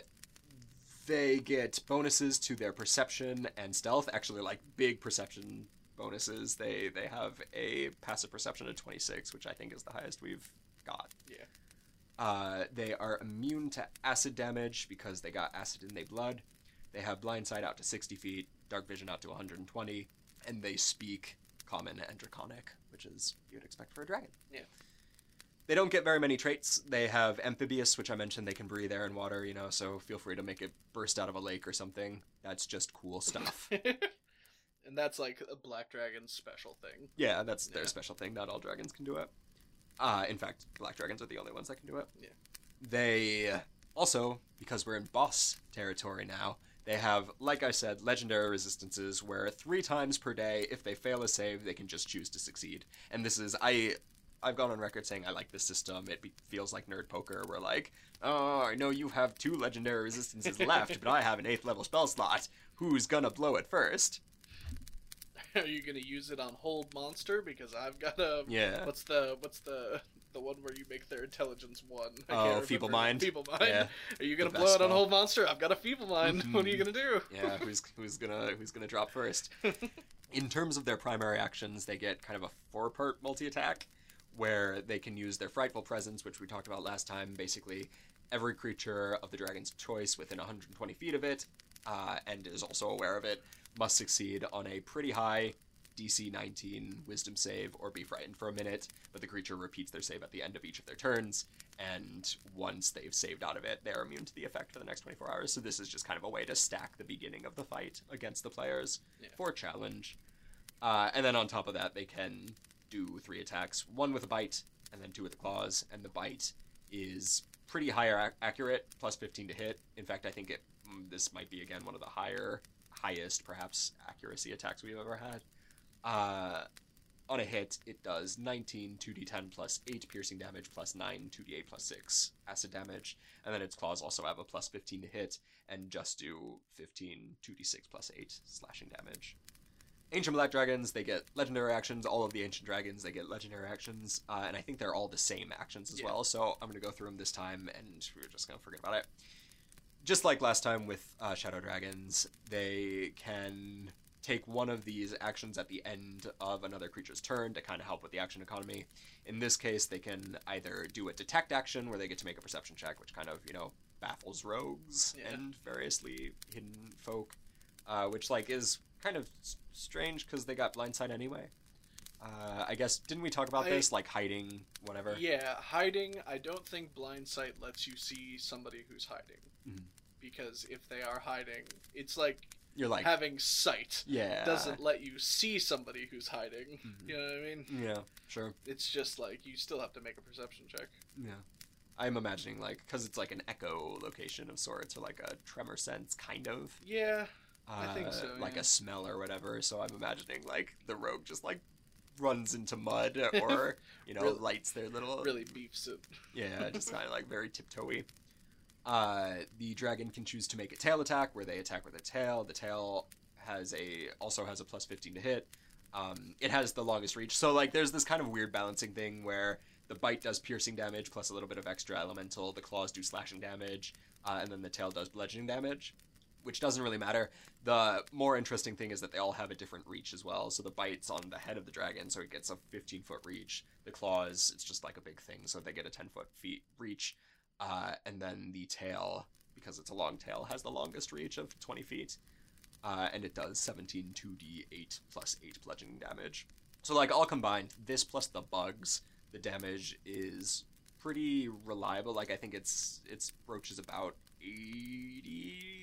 they get bonuses to their perception and stealth. Actually, like big perception bonuses. They they have a passive perception of 26, which I think is the highest we've got. Yeah. Uh, they are immune to acid damage because they got acid in their blood. They have blind sight out to 60 feet, dark vision out to 120, and they speak common and draconic, which is you'd expect for a dragon. Yeah. They don't get very many traits. They have amphibious, which I mentioned they can breathe air and water, you know, so feel free to make it burst out of a lake or something. That's just cool stuff. and that's like a black dragon special thing. yeah, that's their Yeah. special thing. Not all dragons can do it. Uh, in fact, black dragons are the only ones that can do it. Yeah. They also, because we're in boss territory now, they have, like I said, legendary resistances where three times per day, if they fail a save, they can just choose to succeed. And this is I. I've gone on record saying I like this system. It be, feels like nerd poker. We're like, oh, I know you have two legendary resistances left, but I have an eighth level spell slot. Who's gonna blow it first? Are you gonna use it on hold monster? Because I've got a Yeah. what's the what's the the one where you make their intelligence one? I Oh, Feeble. Mind? Feeble mind. Yeah. Are you gonna blow it on hold monster? I've got a feeble mind. What are you gonna do? yeah, who's who's gonna who's gonna drop first? In terms of their primary actions, they get kind of a four-part multi-attack, where they can use their frightful presence, which we talked about last time. Basically, every creature of the dragon's choice within 120 feet of it, uh, and is also aware of it, must succeed on a pretty high DC 19 Wisdom save or be frightened for a minute. But the creature repeats their save at the end of each of their turns, and once they've saved out of it, they're immune to the effect for the next 24 hours. So this is just kind of a way to stack the beginning of the fight against the players Yeah. for challenge. Uh, and then on top of that, they can do three attacks: one with a bite, and then two with the claws. And the bite is pretty higher ac- accurate, plus 15 to hit. In fact, I think it this might be again one of the higher, highest perhaps accuracy attacks we've ever had. Uh, on a hit, it does 19 2d10 plus 8 piercing damage plus 9 2d8 plus 6 acid damage. And then its claws also have a plus 15 to hit and just do 15 2d6 plus 8 slashing damage. Ancient Black Dragons, they get legendary actions. All of the Ancient Dragons, they get legendary actions. Uh, and I think they're all the same actions as Yeah. well. So I'm going to go through them this time and we're just going to forget about it. Just like last time with uh, Shadow Dragons, they can take one of these actions at the end of another creature's turn to kind of help with the action economy. In this case, they can either do a detect action where they get to make a perception check, which kind of, you know, baffles rogues Yeah. and variously hidden folk, uh, which, like, is kind of s- strange because they got blindsight anyway. Uh, I guess, didn't we talk about I- this? Like, hiding, whatever? Yeah, hiding. I don't think blind sight lets you see somebody who's hiding. Mhm. Because if they are hiding, it's like, You're like, having sight yeah. doesn't let you see somebody who's hiding. Mhm. You know what I mean? Yeah, sure. It's just like you still have to make a perception check. Yeah. I'm imagining, like, because it's like an echo location of sorts, or like a tremor sense, kind of. Yeah, Uh, I think so, Like yeah. a smell or whatever. So I'm imagining, like, the rogue just, like, runs into mud or, you know, Really- lights their little. really beefs it. Yeah, just kind of like very tiptoey. Uh, the dragon can choose to make a tail attack, where they attack with a tail. The tail has a also has a plus 15 to hit. Um, it has the longest reach, so like there's this kind of weird balancing thing where the bite does piercing damage plus a little bit of extra elemental. The claws do slashing damage, uh, and then the tail does bludgeoning damage, which doesn't really matter. The more interesting thing is that they all have a different reach as well. So the bite's on the head of the dragon, so it gets a 15 foot reach. The claws, it's just like a big thing, so they get a 10 foot feet reach. Uh, and then the tail, because it's a long tail, has the longest reach of 20 feet. Uh, and it does 17 2d8 plus 8 bludgeoning damage. So, like, all combined, this plus the bugs, the damage is pretty reliable. Like, I think it's its roach is about 80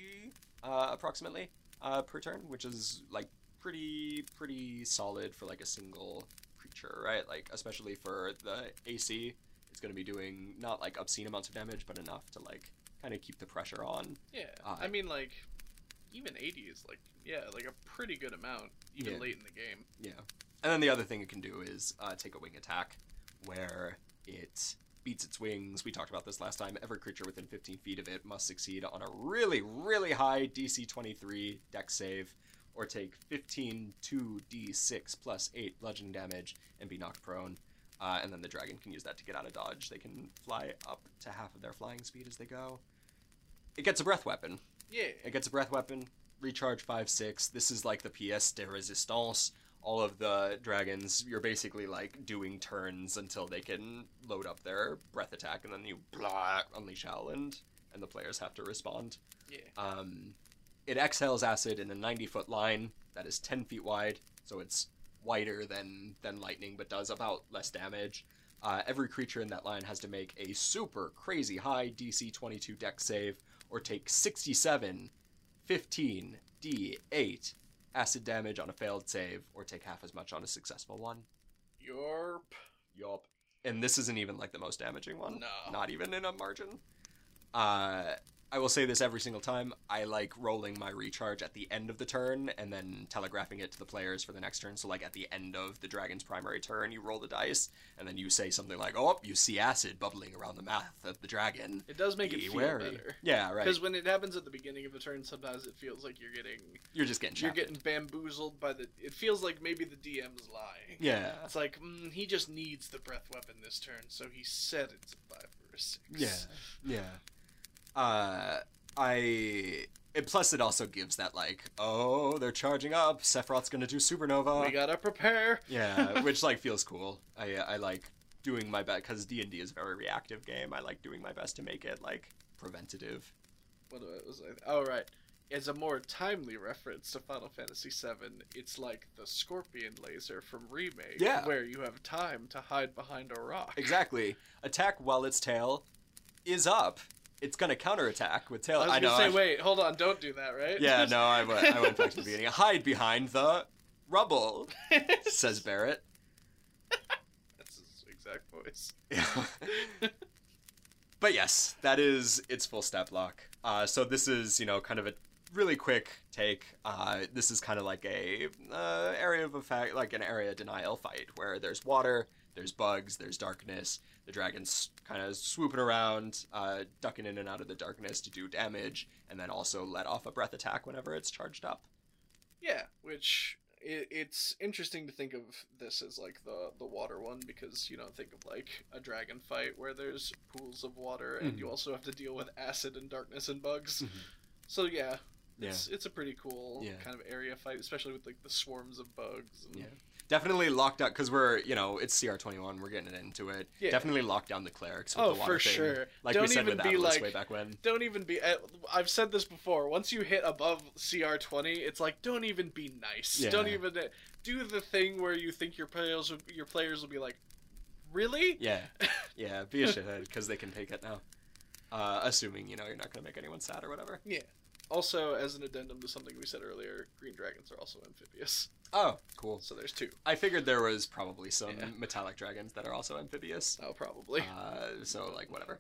uh, approximately uh, per turn, which is, like, pretty, pretty solid for, like, a single creature, right? Like, especially for the AC, it's going to be doing not, like, obscene amounts of damage, but enough to, like, kind of keep the pressure on. Yeah, Uh, I mean like even 80 is like yeah like a pretty good amount even Yeah. late in the game. Yeah. And then the other thing it can do is uh, take a wing attack, where it beats its wings. We talked about this last time. Every creature within 15 feet of it must succeed on a really, really high DC 23 dex save, or take 15 2d6 plus 8 bludgeoning damage and be knocked prone. Uh, and then the dragon can use that to get out of dodge. They can fly up to half of their flying speed as they go. It gets a breath weapon. Yeah. It gets a breath weapon, recharge 5 6. This is like the pièce de résistance. All of the dragons, you're basically like doing turns until they can load up their breath attack, and then you blah, unleash Howland, and the players have to respond. Yeah. Um, it exhales acid in a 90 foot line that is 10 feet wide, so it's wider than, than lightning, but does about less damage. Uh, every creature in that line has to make a super crazy high DC 22 deck save or take 67, 15, D8 acid damage on a failed save, or take half as much on a successful one. Yorp. Yup. And this isn't even like the most damaging one. No. Not even in a margin. Uh, I will say this every single time. I like rolling my recharge at the end of the turn and then telegraphing it to the players for the next turn. So, like at the end of the dragon's primary turn, you roll the dice and then you say something like, "Oh, you see acid bubbling around the mouth of the dragon." It does make it Be feel wary." better. Yeah, right. Because when it happens at the beginning of a turn, sometimes it feels like you're getting You're just getting you're shafted. getting bamboozled by the. It feels like maybe the DM's lying. Yeah. It's like mm, he just needs the breath weapon this turn, so he said it's a five or a six. Yeah. Yeah. Uh, I. It, plus, it also gives that like, oh, they're charging up. Sephiroth's gonna do supernova. We gotta prepare. yeah, which like feels cool. I I like doing my best because D and D is a very reactive game. I like doing my best to make it like preventative. What was I? Oh right. As a more timely reference to Final Fantasy VII, it's like the scorpion laser from remake, Yeah. where you have time to hide behind a rock. Exactly. Attack while its tail is up. It's gonna counterattack with tail. I was I gonna know. say, I- wait, hold on, don't do that, right? Yeah, no, I went, I went back to the beginning. Hide behind the rubble, says Barret. That's his exact voice. Yeah. but yes, that is its full step block. Uh, so this is, you know, kind of a really quick take. Uh, this is kind of like a uh, area of effect, like an area denial fight where there's water, there's bugs, there's darkness. The dragon's kind of swooping around, uh, ducking in and out of the darkness to do damage, and then also let off a breath attack whenever it's charged up. Yeah, which it, it's interesting to think of this as like the the water one because you don't think of like a dragon fight where there's pools of water and you Mhm. also have to deal with acid and darkness and bugs. Mhm. So yeah, Yeah. it's it's a pretty cool Yeah. kind of area fight, especially with like the swarms of bugs. And... Yeah. Definitely locked down because we're, you know, it's CR21. We're getting into it. Yeah. Definitely lock down the clerics. With Oh, the water for thing, sure. Like Don't we said even with be Atlas like- way back when. Don't even be. I- I've said this before. Once you hit above CR twenty, it's like don't even be nice. Yeah. Don't even uh, do the thing where you think your players will, your players will be like, really? Yeah, yeah. Be a shithead because they can take it now. Uh, assuming you know you're not gonna make anyone sad or whatever. Yeah. Also, as an addendum to something we said earlier, green dragons are also amphibious. Oh, cool. So there's two. I figured there was probably some Yeah. metallic dragons that are also amphibious. Oh, probably. Uh, so like whatever.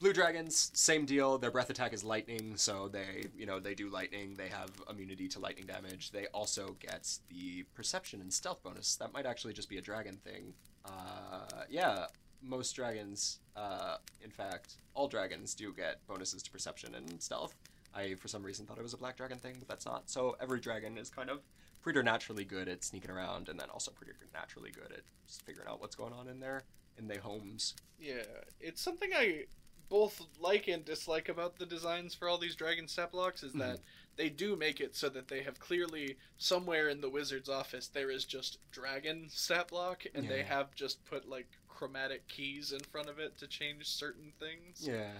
Blue dragons, same deal. Their breath attack is lightning, so they, you know, they do lightning. They have immunity to lightning damage. They also get the perception and stealth bonus. That might actually just be a dragon thing. Uh, yeah, most dragons, uh, in fact, all dragons do get bonuses to perception and stealth. I, for some reason, thought it was a black dragon thing, but that's not. So every dragon is kind of preternaturally good at sneaking around, and then also preternaturally good at figuring out what's going on in their in their homes. yeah, it's something I both like and dislike about the designs for all these dragon stat blocks is that mm-hmm. they do make it so that they have clearly somewhere in the wizard's office there is just dragon stat block, and they have just put like chromatic keys in front of it to change certain things. Yeah.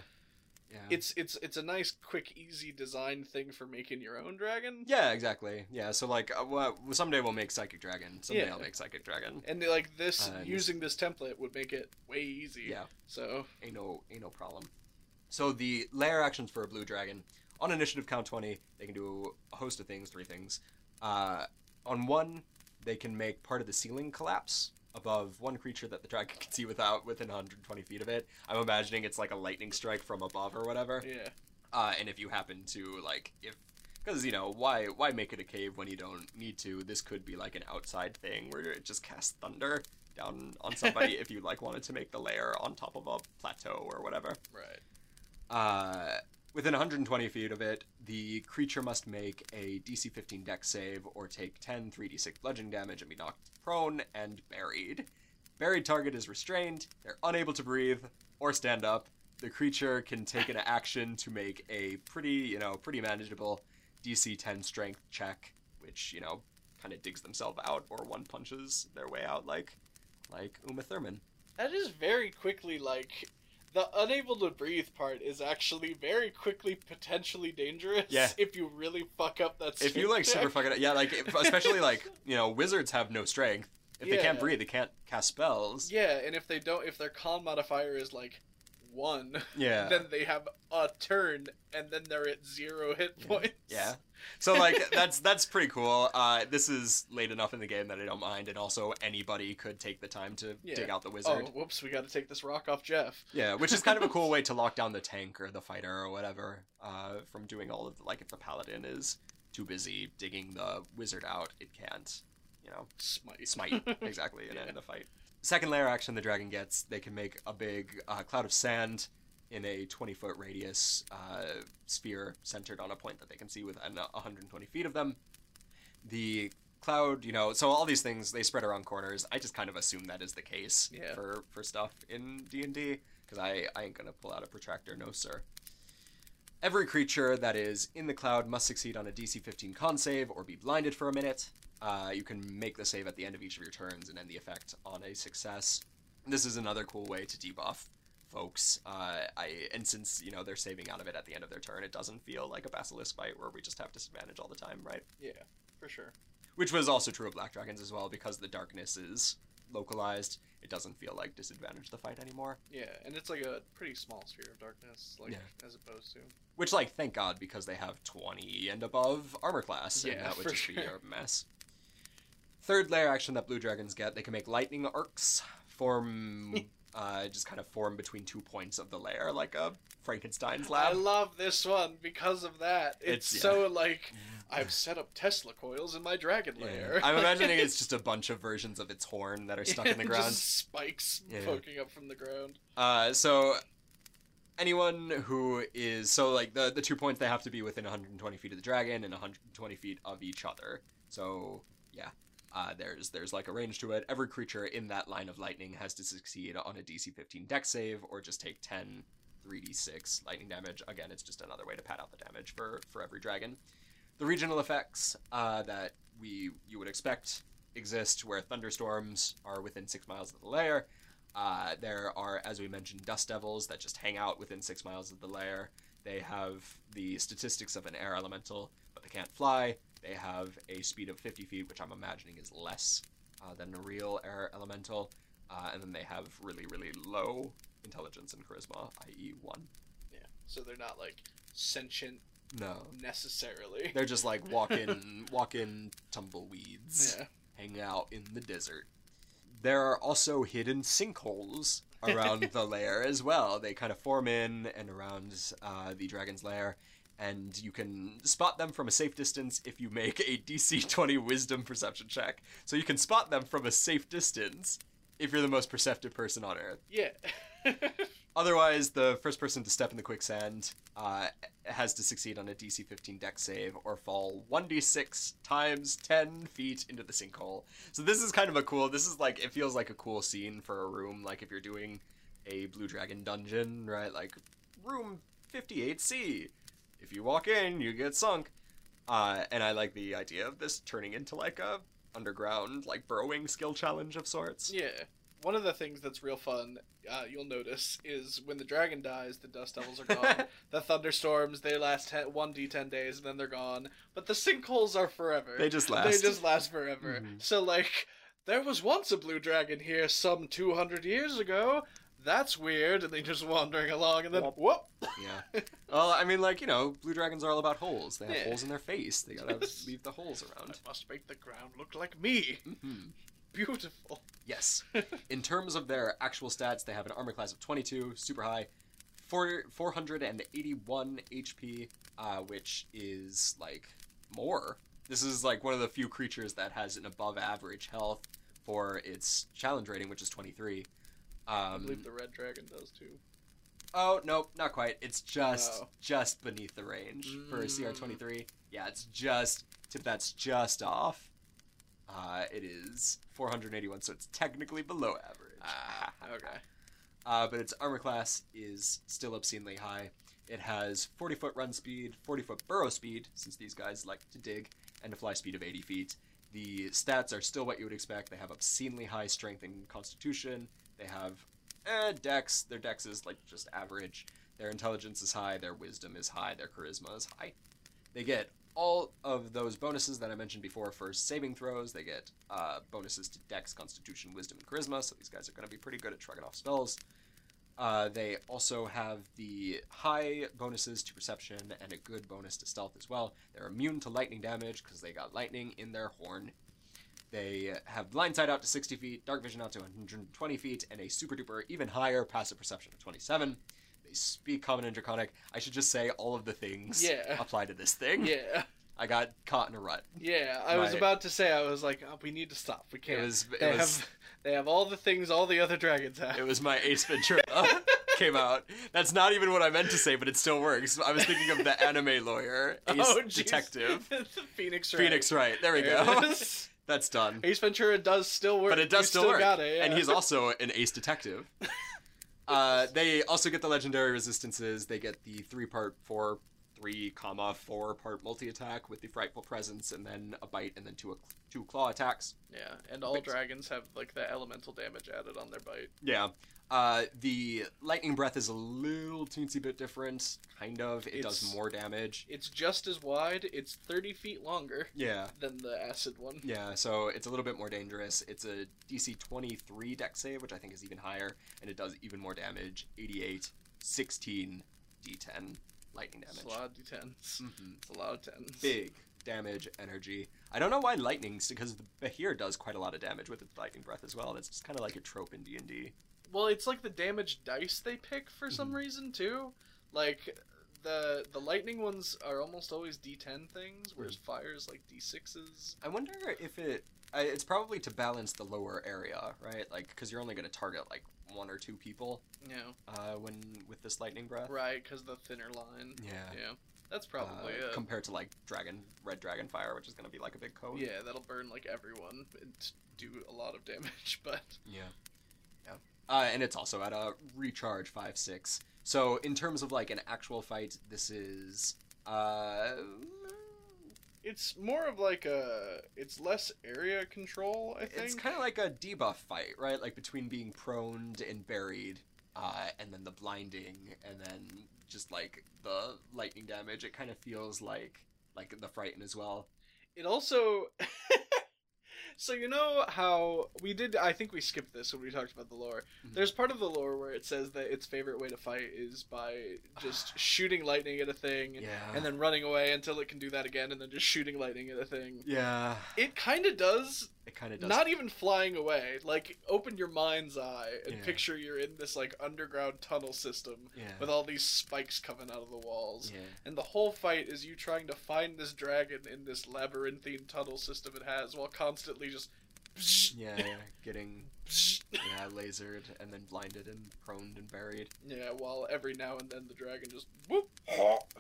Yeah. It's it's it's a nice, quick, easy design thing for making your own dragon. yeah, exactly. Yeah, so like uh, well, someday we'll make Psychic Dragon. Someday Yeah. I'll make Psychic Dragon. And like this, Uh, using this template would make it way easy. Yeah, So ain't no ain't no problem. So the lair actions for a blue dragon on initiative count 20, they can do a host of things, three things. Uh, on one, they can make part of the ceiling collapse above one creature that the dragon can see without within 120 feet of it. I'm imagining it's like a lightning strike from above or whatever. yeah, Uh, and if you happen to like if because you know why why make it a cave when you don't need to this could be like an outside thing where it just casts thunder down on somebody if you like wanted to make the lair on top of a plateau or whatever right. uh, within 120 feet of it the creature must make a dc 15 dex save or take 10 3d6 bludgeoning damage and be knocked prone and buried. Buried target is restrained they're unable to breathe or stand up. The creature can take an action to make a pretty you know pretty manageable dc 10 strength check which you know kind of digs themselves out or one punches their way out like like uma thurman. That is very quickly like the unable to breathe part is actually very quickly potentially dangerous. Yeah. If you really fuck up that. if you like super check. fucking yeah like if, especially like you know wizards have no strength if they can't breathe they can't cast spells Yeah, and if they don't, if their con modifier is like one, yeah then they have a turn, and then they're at zero hit points. yeah so like that's that's pretty cool uh this is late enough in the game that i don't mind and also anybody could take the time to Yeah. dig out the wizard. Oh, whoops! We got to take this rock off Jeff. yeah which is kind of a cool way to lock down the tank or the fighter or whatever uh from doing all of the, like if the paladin is too busy digging the wizard out it can't you know Smite. smite exactly and Yeah. end the fight. Second lair action the dragon gets, they can make a big uh, cloud of sand in a 20 foot radius uh, sphere centered on a point that they can see within 120 feet of them. The cloud, you know, so all these things they spread around corners. I just kind of assume that is the case Yeah. for for stuff in D and D because I I ain't gonna pull out a protractor, no sir. Every creature that is in the cloud must succeed on a DC 15 con save or be blinded for a minute. Uh, you can make the save at the end of each of your turns and end the effect on a success. This is another cool way to debuff folks. Uh, I and since you know they're saving out of it at the end of their turn, it doesn't feel like a basilisk fight where we just have disadvantage all the time, right? Yeah, for sure. Which was also true of black dragons as well because the darkness is localized. It doesn't feel like disadvantage the fight anymore. Yeah, and it's like a pretty small sphere of darkness, like Yeah. as opposed to. Which, like, thank God because they have 20 and above armor class, and Yeah, that would just be sure. a mess. Third lair action that blue dragons get, they can make lightning arcs form uh, just kind of form between two points of the lair, like a Frankenstein's I love this one because of that. It's, It's- so like I've set up Tesla coils in my dragon Yeah. I'm imagining it's just a bunch of versions of its horn that are stuck in the Just ground. spikes Yeah. poking up from the ground. Uh, so anyone who is so like the the two points they have to be within 120 feet of the dragon and 120 feet of each other. So yeah, uh, there's there's like a range to it. Every creature in that line of lightning has to succeed on a DC 15 Dex save or just take 10 3d6 lightning damage. Again, it's just another way to pad out the damage for for every dragon. The regional effects uh, that we you would expect exist where thunderstorms are within six miles of the lair. Uh, there are, as we mentioned, dust devils that just hang out within six miles of the lair. They have the statistics of an air elemental, but they can't fly. They have a speed of 50 feet, which I'm imagining is less uh, than a real air elemental. Uh, and then they have really, really low intelligence and charisma, i.e., one. Yeah. So they're not like sentient No, necessarily. they're just like walking, walking tumbleweeds. Yeah. hang out in the desert. There are also hidden sinkholes around the lair as well. They kind of form in and around uh, the dragon's lair, and you can spot them from a safe distance if you make a DC 20 wisdom perception check. So you can spot them from a safe distance if you're the most perceptive person on earth. Yeah. Otherwise, the first person to step in the quicksand uh, has to succeed on a DC 15 deck save or fall 1d6 times 10 feet into the sinkhole. So this is kind of a cool. This is like it feels like a cool scene for a room. Like if you're doing a Blue Dragon dungeon, right? Like room 58C. If you walk in, you get sunk. Uh, and I like the idea of this turning into like a underground like burrowing skill challenge of sorts. yeah. One of the things that's real fun, uh, you'll notice, is when the dragon dies, the dust devils are gone. the thunderstorms, they last ten, 1d10 days and then they're gone. But the sinkholes are forever. They just last. They just last forever. Mhm. So, like, there was once a blue dragon here some 200 years ago. That's weird. And they're just wandering along, and then Whoop. whoop. Yeah. Well, I mean, like you know, blue dragons are all about holes. They have Yeah. holes in their face. They gotta leave the holes around. That must make the ground look like me. hmm Beautiful. Yes. In terms of their actual stats, they have an armor class of 22, super high, four, 481 HP, uh, which is like more. This is like one of the few creatures that has an above average health for its challenge rating, which is 23. I Um, believe the red dragon does too. Oh nope, not quite. It's just Oh. just beneath the range for a Mm. CR23. Yeah, it's just tip that's just off. Uh, it is 481, so it's technically below average. Ah, okay. Uh, but its armor class is still obscenely high. It has 40 foot run speed, 40 foot burrow speed, since these guys like to dig, and a fly speed of 80 feet. The stats are still what you would expect. They have obscenely high strength and constitution. They have eh, dex. Their dex is like just average. Their intelligence is high. Their wisdom is high. Their charisma is high. They get all of those bonuses that I mentioned before for saving throws. They get uh, bonuses to dex, constitution, wisdom, and charisma. So these guys are going to be pretty good at shrugging off spells. Uh, they also have the high bonuses to perception and a good bonus to stealth as well. They're immune to lightning damage because they got lightning in their horn. They have blind sight out to 60 feet, dark vision out to 120 feet, and a super duper even higher passive perception of 27. They speak common and draconic. I should just say all of the things Yeah. apply to this thing. Yeah. I got caught in a rut. Yeah. I was about to say, I was like, oh, we need to stop. We can't. was it they was have they have all the things all the other dragons have. it was my Ace Ventura came out. That's not even what I meant to say, but it still works. I was thinking of the anime lawyer, Ace oh. Detective, the Phoenix Wright. Phoenix Wright. There we There go. it is. That's done. Ace Ventura does still work. But it does You still, work, Got it, yeah. and he's also an ace detective. uh, they also get the legendary resistances. They get the three part four, three comma four part multi attack with the frightful presence, and then a bite, and then two two claw attacks. yeah, and all Thanks. dragons have like the elemental damage added on their bite. Yeah. Uh, the lightning breath is a little teensy bit different, kind of. It does more damage. It's just as wide. It's thirty feet longer Yeah. than the acid one. Yeah, so it's a little bit more dangerous. It's a DC 23 deck save, which I think is even higher, and it does even more damage 88, 16, D10 lightning It's damage. a lot of d10s. hmm It's a lot of tens. Big damage, energy. I don't know why lightning, because the Behir does quite a lot of damage with its lightning breath as well. That's just kind of like a trope in D&D. Well, it's like the damage dice they pick for some Mhm. reason too. Like the the lightning ones are almost always D10 things, whereas fires like D6s. I wonder if it. I, it's probably to balance the lower area, right? Like, because you're only going to target like one or two people know, uh, when with this lightning breath. right? Because the thinner line. Yeah. Yeah, that's probably uh, it. Compared to like dragon, red dragon fire, which is going to be like a big cone. yeah, that'll burn like everyone and do a lot of damage, but Yeah. Yeah. Uh, and it's also at a recharge five six. So in terms of like an actual fight, this is uh it's more of like a. It's less area control, I think. it's kind of like a debuff fight, right? Like between being proned and buried, uh, and then the blinding, and then just like the lightning damage. It kind of feels like like the frighten as well. it also so you know how we did i think we skipped this when we talked about the lore Mhm. there's part of the lore where it says that its favorite way to fight is by just shooting lightning at a thing Yeah. and then running away until it can do that again and then just shooting lightning at a thing yeah, it kind of does it kind of does. not even flying away like open your mind's eye and Yeah. picture you're in this like underground tunnel system yeah. with all these spikes coming out of the walls yeah. and the whole fight is you trying to find this dragon in this labyrinthine tunnel system it has while constantly just Yeah, yeah, getting yeah lasered and then blinded and proned and buried. yeah, while every now and then the dragon just whoop.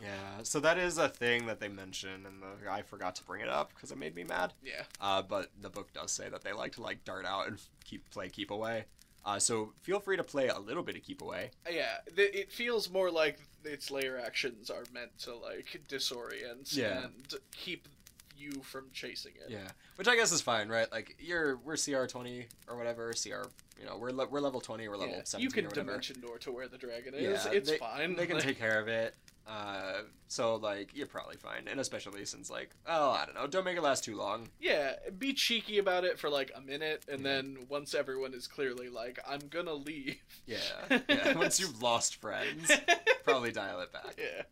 Yeah, so that is a thing that they mention, and the, I forgot to bring it up because it made me mad. Yeah. Uh, but the book does say that they like to like dart out and keep play keep away. Uh, so feel free to play a little bit of keep away. Yeah, th- it feels more like its lair actions are meant to like disorient Yeah. and keep you from chasing it. Yeah, which I guess is fine, right? Like you're we're CR twenty or whatever CR. You know, we're le- we're level twenty, we're level Yeah, seventeen You can dimension door to where the dragon is. Yeah, it's they- fine. They can Like, take care of it. Uh, so like you're probably fine, and especially since like oh I don't know, don't make it last too long. Yeah, be cheeky about it for like a minute, and Yeah. then once everyone is clearly like, "I'm gonna leave." Yeah, yeah. Once you've lost friends, probably dial it back. yeah.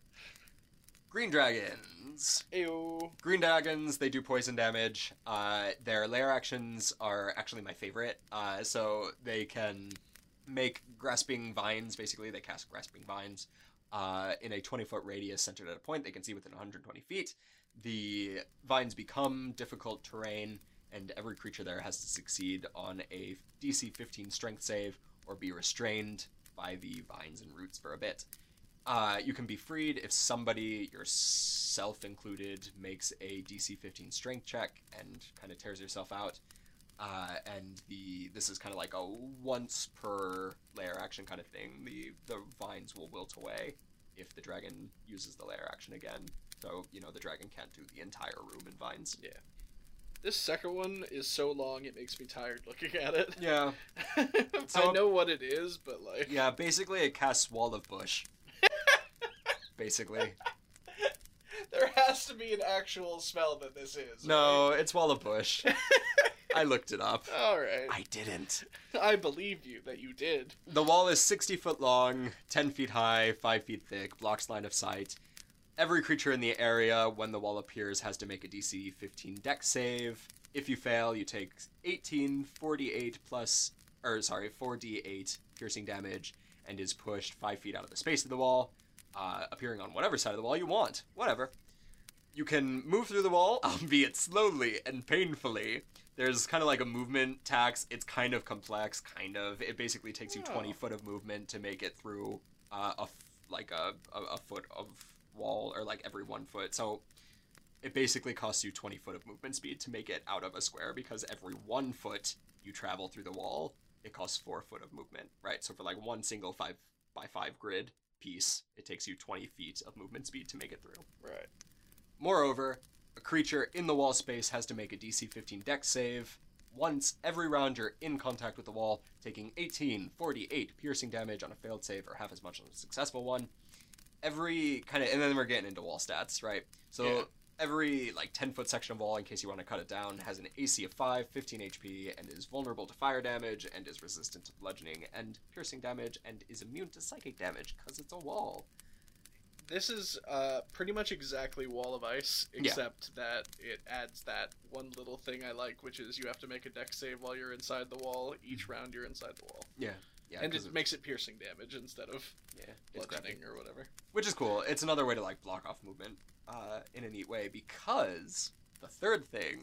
Green dragons. Ew. Green dragons, they do poison damage. Uh, their lair actions are actually my favorite. Uh, so they can make grasping vines, basically, they cast grasping vines uh, in a 20 foot radius centered at a point they can see within 120 feet. The vines become difficult terrain, and every creature there has to succeed on a DC 15 strength save or be restrained by the vines and roots for a bit. Uh, you can be freed if somebody, yourself included, makes a DC 15 strength check and kind of tears yourself out. Uh, and the this is kind of like a once per lair action kind of thing. The the vines will wilt away if the dragon uses the lair action again. So you know the dragon can't do the entire room in vines. Yeah. This second one is so long it makes me tired looking at it. Yeah, I know what it is, but like yeah. Basically, it casts wall of bush. Basically, there has to be an actual spell that this is. no, it's wall of bush. I looked it up. All right. I didn't. I believe you that you did. The wall is 60 foot long, 10 feet high, 5 feet thick, blocks line of sight. Every creature in the area, when the wall appears, has to make a DC 15 deck save. If you fail, you take 18, 48 plus, or sorry, 4d8 piercing damage and is pushed 5 feet out of the space of the wall, uh, appearing on whatever side of the wall you want. Whatever. You can move through the wall, albeit slowly and painfully. There's kind of like a movement tax. It's kind of complex, kind of. It basically takes you Oh. 20 foot of movement to make it through uh, a f- like a, a, a foot of wall, or like every one foot. So it basically costs you 20 foot of movement speed to make it out of a square because every one foot you travel through the wall, it costs four foot of movement, right? So for like one single five by five grid piece, it takes you 20 feet of movement speed to make it through. Right. Moreover, a creature in the wall space has to make a DC 15 dex save. Once every round you're in contact with the wall, taking 18, 48 piercing damage on a failed save or half as much on a successful one. Every kind of, and then we're getting into wall stats, right? So Yeah. Every like 10 foot section of wall, in case you want to cut it down, has an AC of 5, 15 HP, and is vulnerable to fire damage, and is resistant to bludgeoning and piercing damage, and is immune to psychic damage because it's a wall. This is uh, pretty much exactly Wall of Ice, Yeah. except that it adds that one little thing I like, which is you have to make a deck save while you're inside the wall. Each round you're inside the wall. Yeah, Yeah, and it of- makes it piercing damage instead of yeah, bludgeoning or whatever. which is cool. It's another way to like block off movement uh, in a neat way because the third thing,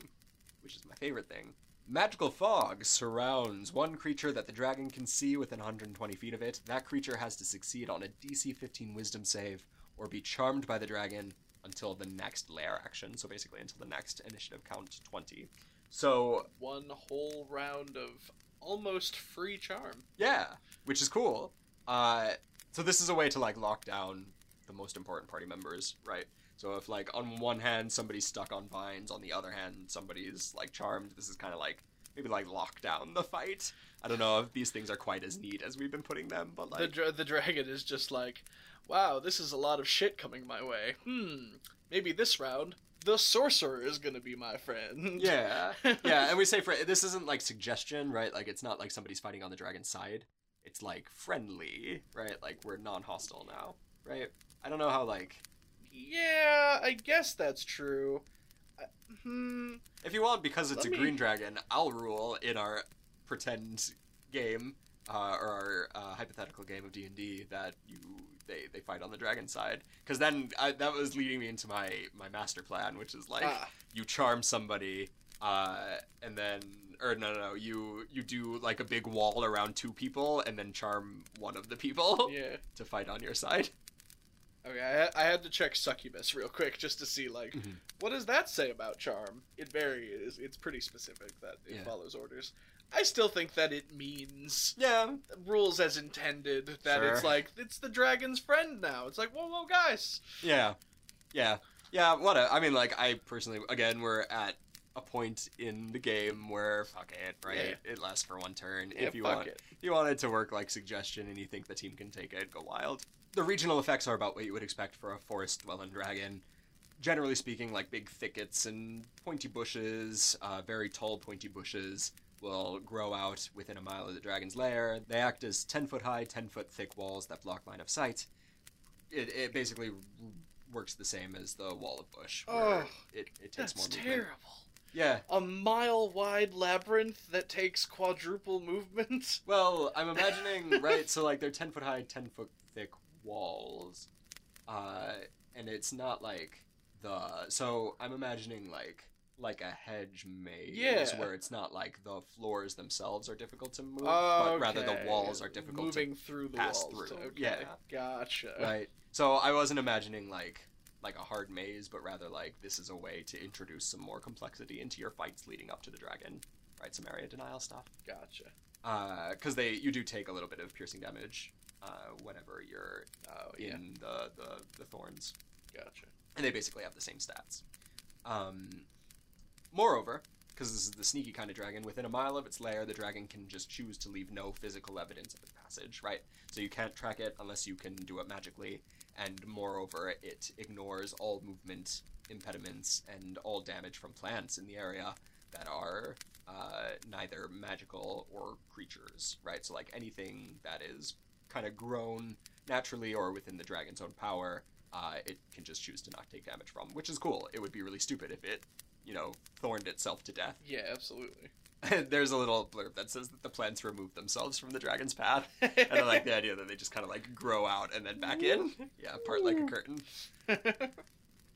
which is my favorite thing, magical fog surrounds one creature that the dragon can see within 120 feet of it. That creature has to succeed on a DC 15 Wisdom save or be charmed by the dragon until the next lair action. So basically, until the next initiative count 20. So One whole round of almost free charm. Yeah, which is cool. Uh, so this is a way to like lock down the most important party members, right? So if like on one hand somebody's stuck on vines, on the other hand somebody's like charmed, this is kind of like maybe like lock down the fight. I don't know if these things are quite as neat as we've been putting them, but the like dra- the dragon is just like, wow, this is a lot of shit coming my way. Hmm, maybe this round the sorcerer is gonna be my friend. yeah, yeah. And we say for this isn't like suggestion, right? Like it's not like somebody's fighting on the dragon's side. It's like friendly, right? Like we're non-hostile now, right? I don't know how like yeah, I guess that's true. I, hmm. If you want, because it's Let a me- green dragon, I'll rule in our pretend game uh, or our uh, hypothetical game of D and D that you they, they fight on the dragon side. Because then I, that was leading me into my my master plan, which is like ah, you charm somebody, uh, and then or no no no you you do like a big wall around two people and then charm one of the people yeah. to fight on your side. Okay, I, I had to check succubus real quick just to see like Mhm. what does that say about charm. It varies. It's pretty specific that it Yeah. follows orders. I still think that it means Yeah, rules as intended. That it's like it's the dragon's friend now. It's like whoa whoa guys. Yeah, yeah, yeah. What a, I mean, like I personally, again, we're at a point in the game where fuck it, right? It lasts for one turn. Yeah, if you want, it. if you want it to work like suggestion, and you think the team can take it, go wild. The regional effects are about what you would expect for a forest dwelling dragon. Generally speaking, like big thickets and pointy bushes, uh, very tall pointy bushes will grow out within a mile of the dragon's lair. They act as 10 foot high, 10 foot thick walls that block line of sight. It, it basically works the same as the wall of bush. Oh, it, it takes That's more movement. terrible. Yeah. A mile wide labyrinth that takes quadruple movement. Well, I'm imagining, right? So, like, they're 10 foot high, 10 foot thick walls. Uh, and it's not like the. So, I'm imagining, like, like a hedge maze Yeah. where it's not like the floors themselves are difficult to move, but rather the walls are difficult moving through the pass walls. through. Okay. Yeah. Gotcha. Right. So, I wasn't imagining, like, like a hard maze, but rather like this is a way to introduce some more complexity into your fights leading up to the dragon, right? Some area denial stuff. Gotcha. Uh, because they you do take a little bit of piercing damage uh, whenever you're Oh yeah. in the, the the thorns, Gotcha. and they basically have the same stats. Um, moreover, because this is the sneaky kind of dragon, within a mile of its lair, the dragon can just choose to leave no physical evidence of its passage. Right, so you can't track it unless you can do it magically, and moreover, it ignores all movement impediments and all damage from plants in the area that are uh, neither magical or creatures, right? So, like anything that is kind of grown naturally or within the dragon's own power, uh, it can just choose to not take damage from, which is cool. It would be really stupid if it, you know, thorned itself to death. Yeah, absolutely. There's a little blurb that says that the plants remove themselves from the dragon's path. And I like the idea that they just kind of like grow out and then back in. Yeah, part like a curtain.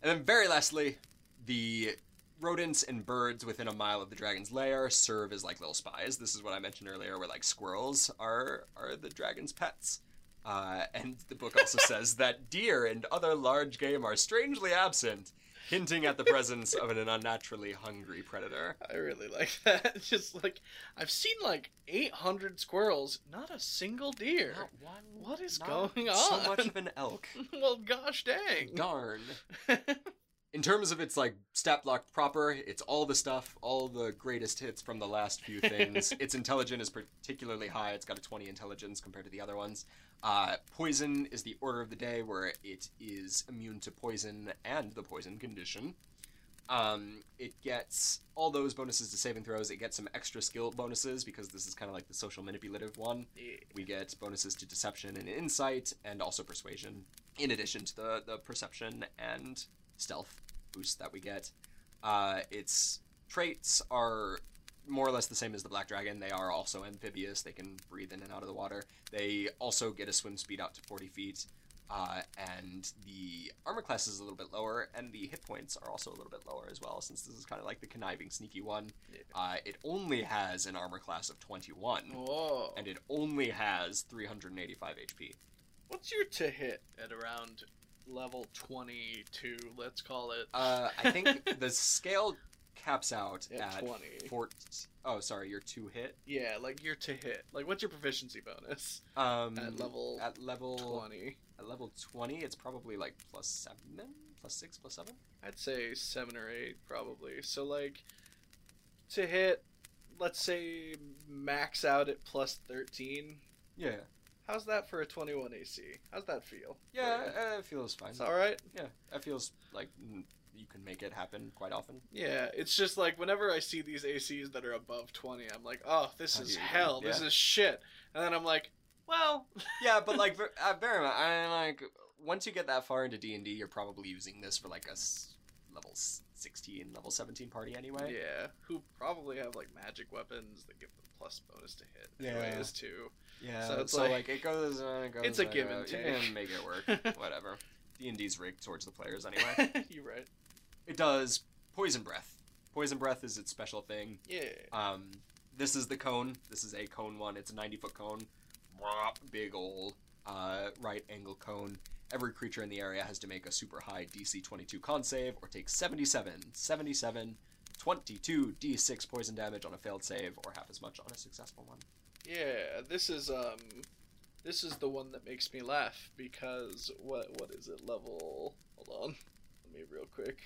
And then, very lastly, the rodents and birds within a mile of the dragon's lair serve as like little spies. This is what I mentioned earlier, where like squirrels are are the dragon's pets. Uh, and the book also says that deer and other large game are strangely absent, hinting at the presence of an unnaturally hungry predator. I really like that. Just like I've seen like 800 squirrels, not a single deer. Not one. What is not going on? So much of an elk. well, gosh dang. Darn. In terms of its like stat block proper, it's all the stuff, all the greatest hits from the last few things. its intelligence is particularly high. It's got a 20 intelligence compared to the other ones. Uh, poison is the order of the day, where it is immune to poison and the poison condition. Um, it gets all those bonuses to saving throws. It gets some extra skill bonuses because this is kind of like the social manipulative one. We get bonuses to deception and insight, and also persuasion, in addition to the, the perception and stealth boost that we get. Uh, its traits are more or less the same as the Black Dragon. They are also amphibious. They can breathe in and out of the water. They also get a swim speed out to 40 feet. Uh, and the armor class is a little bit lower, and the hit points are also a little bit lower as well, since this is kind of like the conniving, sneaky one. Yeah. Uh, it only has an armor class of 21, Whoa. and it only has 385 HP. What's your to hit at around level 22, let's call it? Uh, I think the scale caps out At at 20. Four, oh, sorry, your two hit. yeah, like your to hit. Like, what's your proficiency bonus Um, at level at level 20? at level 20, it's probably like plus seven, plus six, plus seven. I'd say 7 or 8, probably. So, like, to hit, let's say max out at plus 13. Yeah, How's that for a 21 AC? How's that feel? yeah, uh, it feels fine. It's alright? Yeah, it feels like you can make it happen quite often. Yeah, it's just like whenever I see these ACs that are above 20, I'm like, oh, this How is hell. This is shit. And then I'm like, well, yeah, but like, ver- uh, mind, I like once you get that far into D and D, you're probably using this for like a s- level 16, level 17 party anyway. yeah, who probably have like magic weapons that give them plus bonus to hit. Yeah. Anyways, too. Yeah, So so, like, like- it goes, uh, it goes. It's a uh, give and You take. can make it work. Whatever. D and D's rigged towards the players anyway. You're right. it does poison breath. Poison breath is its special thing. Yeah. Um, this is the cone. This is a cone one. It's a 90 foot cone. Big old uh, right angle cone. Every creature in the area has to make a super high DC 22 con save or take 77, 77, 22 D6 poison damage on a failed save or half as much on a successful one. Yeah, this is um this is the one that makes me laugh because what what is it level hold on. Let me real quick.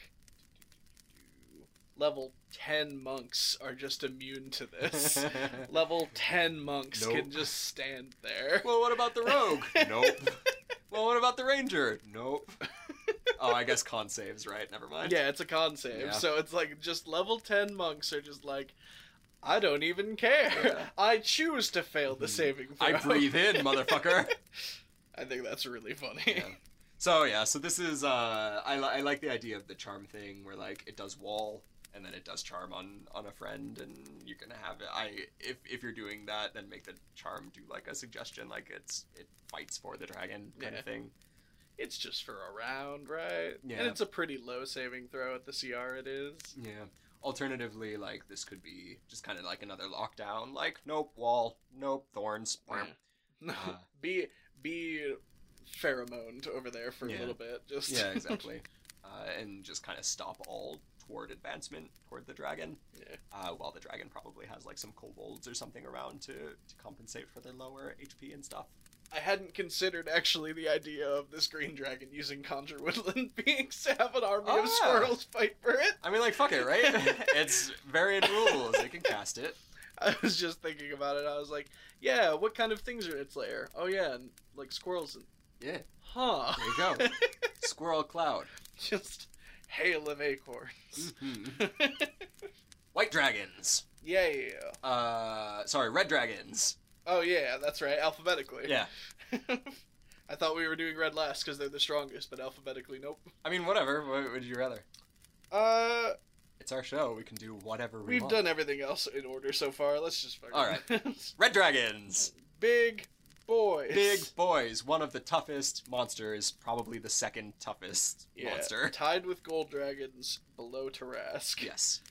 Level 10 monks are just immune to this. Level 10 monks Nope. can just stand there. well, what about the rogue? nope. Well, what about the ranger? Nope. Oh, I guess con saves, right? Never mind. Yeah, it's a con save. Yeah. So it's like just level 10 monks are just like I don't even care. I choose to fail the Mhm. saving throw. I breathe in, motherfucker. I think that's really funny. Yeah. So yeah, so this is uh, I, li- I like the idea of the charm thing where like it does wall and then it does charm on on a friend and you can have it. I if if you're doing that, then make the charm do like a suggestion, like it's it fights for the dragon kind Yeah. of thing. It's just for a round, right? Yeah. And it's a pretty low saving throw at the CR it is. Yeah. Alternatively, like this could be just kind of like another lockdown. Like nope wall, nope thorns. No. Uh. be be pheromoned over there for Yeah. a little bit. Just Yeah, exactly. uh, and just kind of stop all toward advancement toward the dragon. yeah. uh, while the dragon probably has like some kobolds or something around to, to compensate for their lower HP and stuff. I hadn't considered actually the idea of this green dragon using conjure woodland beings to have an army Oh, of yeah. squirrels fight for it. I mean, like, fuck it, right? it's variant rules. They can cast it. I was just thinking about it. I was like, yeah, what kind of things are in its lair? Oh yeah, and like squirrels and Yeah, huh. there you go. Squirrel Cloud. just hail of acorns. Mhm. White dragons. yeah. Uh, sorry, red dragons. Oh yeah, that's right. Alphabetically. Yeah. I thought we were doing red last because they're the strongest, but alphabetically, nope. I mean, whatever. What would you rather? Uh, It's our show. We can do whatever we we've want. done everything else in order so far. Let's just. All right. Red dragons. Big boys. Big boys. One of the toughest monsters. Probably the second toughest yeah, monster. Tied with gold dragons below Tarrasque. Yes.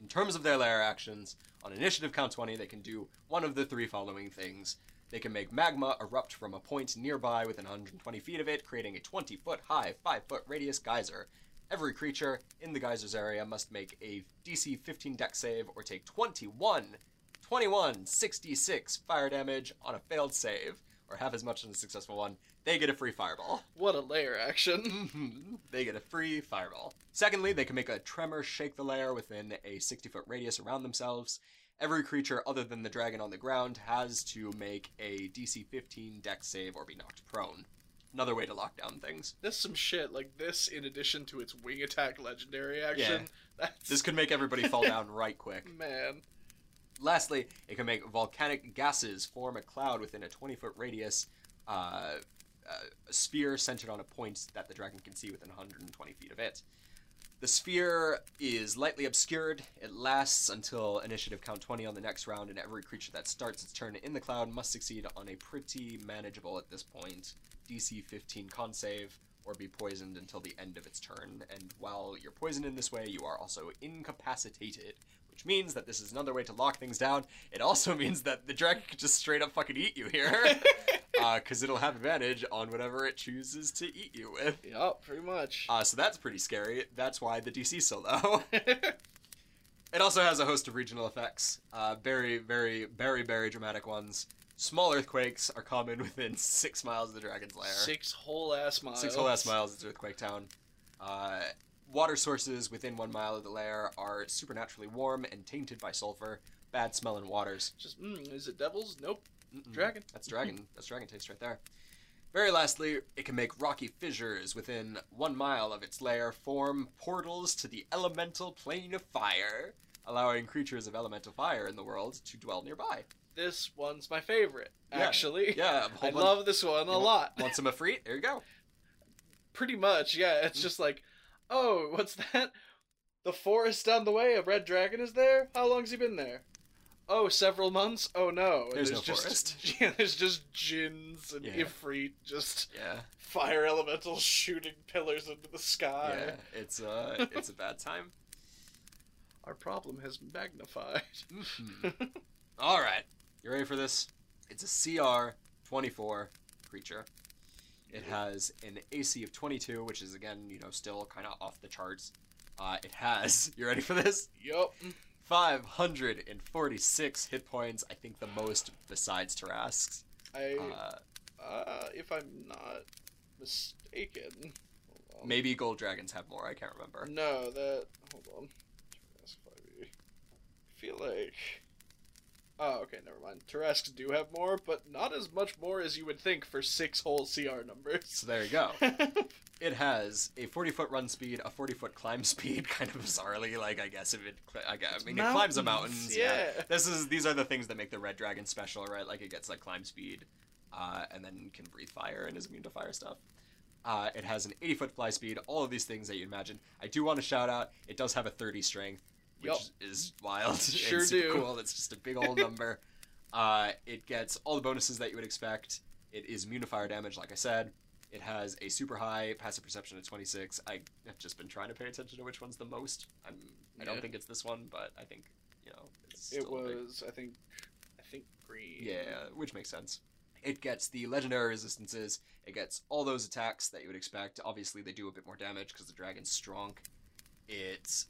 In terms of their lair actions, on initiative count 20, they can do one of the three following things. They can make magma erupt from a point nearby within 120 feet of it, creating a 20 foot high, 5 foot radius geyser. Every creature in the geyser's area must make a DC 15 Dex save or take 21, 21, 66 fire damage on a failed save, or have as much on a successful one. They get a free fireball. What a lair action. Mhm. they get a free fireball. Secondly, they can make a tremor shake the lair within a 60 foot radius around themselves. Every creature other than the dragon on the ground has to make a DC 15 Dex save or be knocked prone. Another way to lock down things. That's some shit. Like this, in addition to its wing attack legendary action. That's This could make everybody fall down right quick. man. Lastly, it can make volcanic gases form a cloud within a 20 foot radius, uh, uh, a sphere centered on a point that the dragon can see within 120 feet of it. The sphere is lightly obscured. It lasts until initiative count 20 on the next round, and every creature that starts its turn in the cloud must succeed on a pretty manageable at this point DC 15 con save or be poisoned until the end of its turn. And while you're poisoned in this way, you are also incapacitated, which means that this is another way to lock things down. It also means that the dragon could just straight up fucking eat you here. Because it'll have advantage on whatever it chooses to eat you with. Yup, pretty much. Uh, so that's pretty scary. That's why the DC's so low. it also has a host of regional effects. Uh, very, very, very, very dramatic ones. Small earthquakes are common within six miles of the dragon's lair. Six whole ass miles. Six whole ass miles is Earthquake Town. Uh, water sources within one mile of the lair are supernaturally warm and tainted by sulfur. Bad smelling waters. Just, mm, is it devils? Nope. Mm-mm. Dragon. That's dragon. That's dragon taste right there. Very lastly, it can make rocky fissures within one mile of its lair form portals to the elemental plane of fire, allowing creatures of elemental fire in the world to dwell nearby. This one's my favorite, Yeah. actually. Yeah, I love this one You a lot. Want some Efreet? There you go. Pretty much, yeah. Mm. It's just like, oh, what's that? The forest down the way, a red dragon is there? How long's he been there? Oh, several months? Oh no. And There's no just, forest. Yeah, there's just jinns and Yeah. Ifrit, just Yeah, fire elementals shooting pillars into the sky. yeah. It's uh, it's a bad time. Our problem has magnified. Mhm. All right, you ready for this? It's a CR 24 creature. It has an AC of 22, which is again, you know, still kind of off the charts. Uh, it has. You ready for this? Yup. 546 hit points. I think the most besides Tarrasque's. I, Uh, uh, if I'm not mistaken. Hold on. maybe gold dragons have more. I can't remember. No, that. Hold on. Tarrasque 5e. I feel like. Oh, okay, never mind. Tarrasques do have more, but not as much more as you would think for six whole CR numbers. So there you go. It has a 40 foot run speed, a 40 foot climb speed, kind of bizarrely. Like I guess if it, I, gue- I mean, it climbs the Mountains, mountains. yeah. This is these are the things that make the red dragon special, right? Like it gets like climb speed, uh, and then can breathe fire and is immune to fire stuff. Uh, it has an 80 foot fly speed. All of these things that you imagine. I do want to shout out. It does have a 30 strength, which Yup. is wild. Sure and do. cool. It's just a big old number. uh, it gets all the bonuses that you would expect. It is immune to fire damage, like I said. It has a super high passive perception of 26. I have just been trying to pay attention to which one's the most. I'm, I don't Yeah. think it's this one, but I think you know it's it a big- was, I think, I think green. yeah, which makes sense. It gets the legendary resistances. It gets all those attacks that you would expect. Obviously, they do a bit more damage because the dragon's strong. It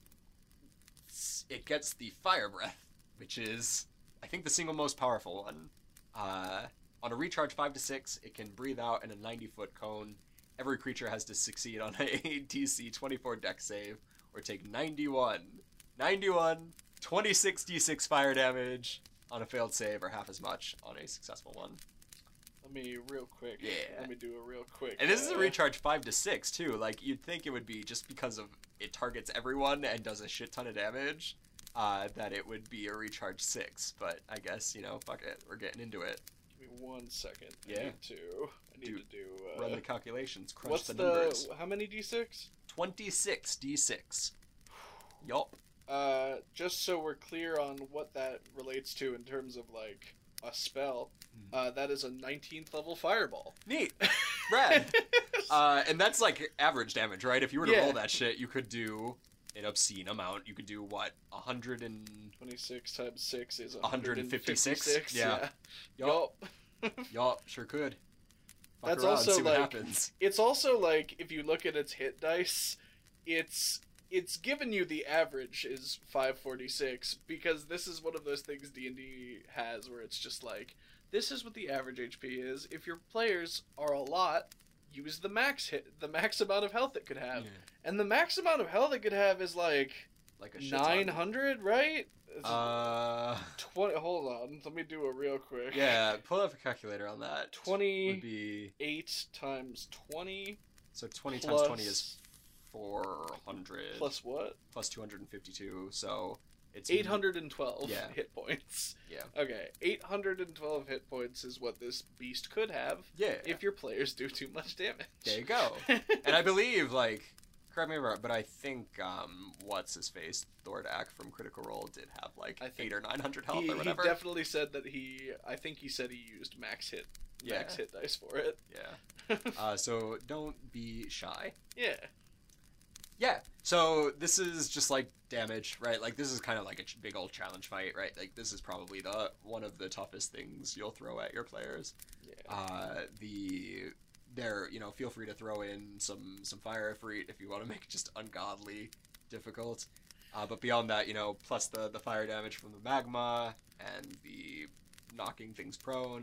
it gets the fire breath, which is I think the single most powerful one. Uh, on a recharge five to six, it can breathe out in a ninety foot cone. Every creature has to succeed on a DC twenty four Dex save or take 91, 91, 26 d6 fire damage on a failed save or half as much on a successful one. Let me real quick. Yeah. Let me do a real quick. And this is a uh, recharge 5 to 6 too. Like you'd think it would be just because of it targets everyone and does a shit ton of damage. Uh, that it would be a recharge six, but I guess you know, fuck it, we're getting into it. Give me one second. I Yeah. need to. I need Do- to do. Uh, Run the calculations, crunch what's the the, numbers. how many d6? Twenty six d six. Yup. Uh, just so we're clear on what that relates to in terms of like a spell, Hmm. uh, that is a 19th level fireball. Neat. Rad. Uh, and that's like average damage, right? If you were to Yeah. roll that shit, you could do an obscene amount. You could do what, a hundred and 26 times 6 is 156? 156. Yeah. Yeah. Yup. Yup. Yup, sure could. Fuck That's also, like- happens. It's also like if you look at its hit dice, it's it's given you the average is 546 because this is one of those things D&D has where it's just like this is what the average HP is. If your players are a lot, use the max hit the max amount of health it could have. Yeah. And the max amount of health it could have is like Like a 900, right? It's Uh, 20 hold on, let me do it real quick. yeah. Pull up a calculator on that. 20 would be 8 times 20 so twenty plus, times twenty is four hundred plus what? plus two hundred and fifty-two. So it's 812 Yeah. hit points. Yeah. Okay, 812 hit points is what this beast could have Yeah. if your players do too much damage. There you go. and I believe like correct me if I'm wrong, but I think um, what's his face Thordak from Critical Role did have like I think eight or nine hundred health he, or he definitely said that he. I think he said he used max hit, max hit dice for it. Yeah. Uh, so don't be shy. yeah. Yeah. So this is just like damage, right? Like this is kind of like a big old challenge fight, right? Like this is probably the one of the toughest things you'll throw at your players. Yeah. Uh, the there, you know, feel free to throw in some some fire effort if you want to make it just ungodly difficult. Uh, but beyond that, you know, plus the the fire damage from the magma and the knocking things prone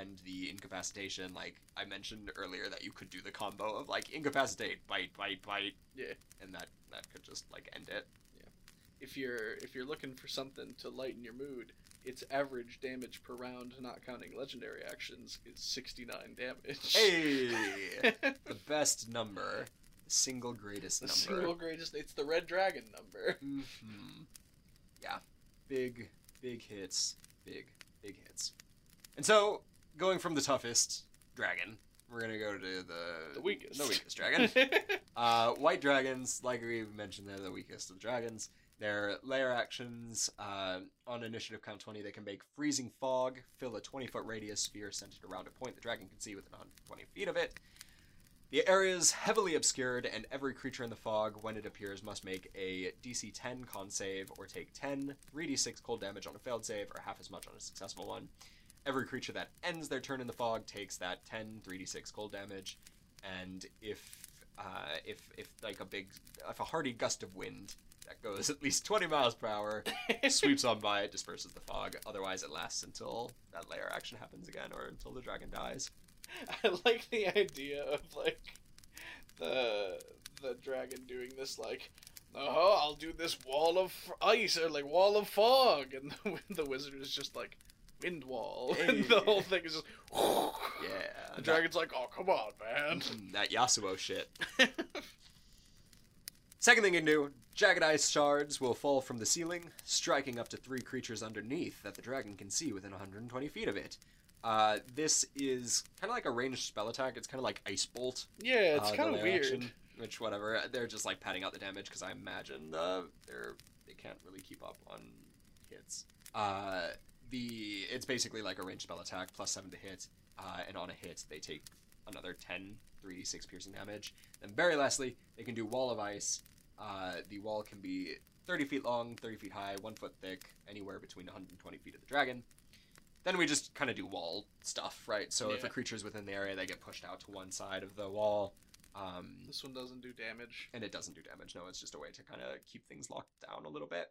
and the incapacitation. Like I mentioned earlier, that you could do the combo of like incapacitate, bite, bite, bite. Yeah. And that that could just like end it. Yeah. If you're if you're looking for something to lighten your mood, its average damage per round, not counting legendary actions, is 69 damage. Hey, the best number, single greatest the number. single greatest. It's the red dragon number. hmm Yeah, big, big hits, big, big hits. And so, going from the toughest dragon, we're gonna go to the The weakest. the weakest dragon. uh, white dragons, like we mentioned, they're the weakest of dragons. Their lair actions uh, on initiative count 20, they can make freezing fog, fill a 20 foot radius sphere centered around a point the dragon can see within 120 feet of it. The area is heavily obscured, and every creature in the fog, when it appears, must make a DC 10 con save or take 10 3d6 cold damage on a failed save or half as much on a successful one. Every creature that ends their turn in the fog takes that 10 3d6 cold damage, and if uh, if if like a big if a hearty gust of wind that goes at least 20 miles per hour sweeps on by it disperses the fog. Otherwise it lasts until that lair action happens again or until the dragon dies. I like the idea of like the the dragon doing this like oh I'll do this wall of ice or like wall of fog. And the, the wizard is just like wind wall and the whole thing is just yeah the dragon's like oh come on man Mm, that Yasuo shit. Second thing you can do, jagged ice shards will fall from the ceiling, striking up to three creatures underneath that the dragon can see within 120 feet of it. Uh, this is kind of like a ranged spell attack. It's kind of like Ice Bolt. yeah it's uh, kind of weird action, which whatever. They're just like padding out the damage because I imagine uh, they're they can't really keep up on hits. Uh, the it's basically like a ranged spell attack plus seven to hit, uh, and on a hit they take another 10 3d6 piercing damage. Then very lastly, they can do wall of ice. Uh, the wall can be 30 feet long, 30 feet high, one foot thick, anywhere between 120 feet of the dragon. Then we just kind of do wall stuff, right? So if a Yeah. creature's within the area, they get pushed out to one side of the wall. Um, this one doesn't do damage and it doesn't do damage. No, it's just a way to kind of keep things locked down a little bit.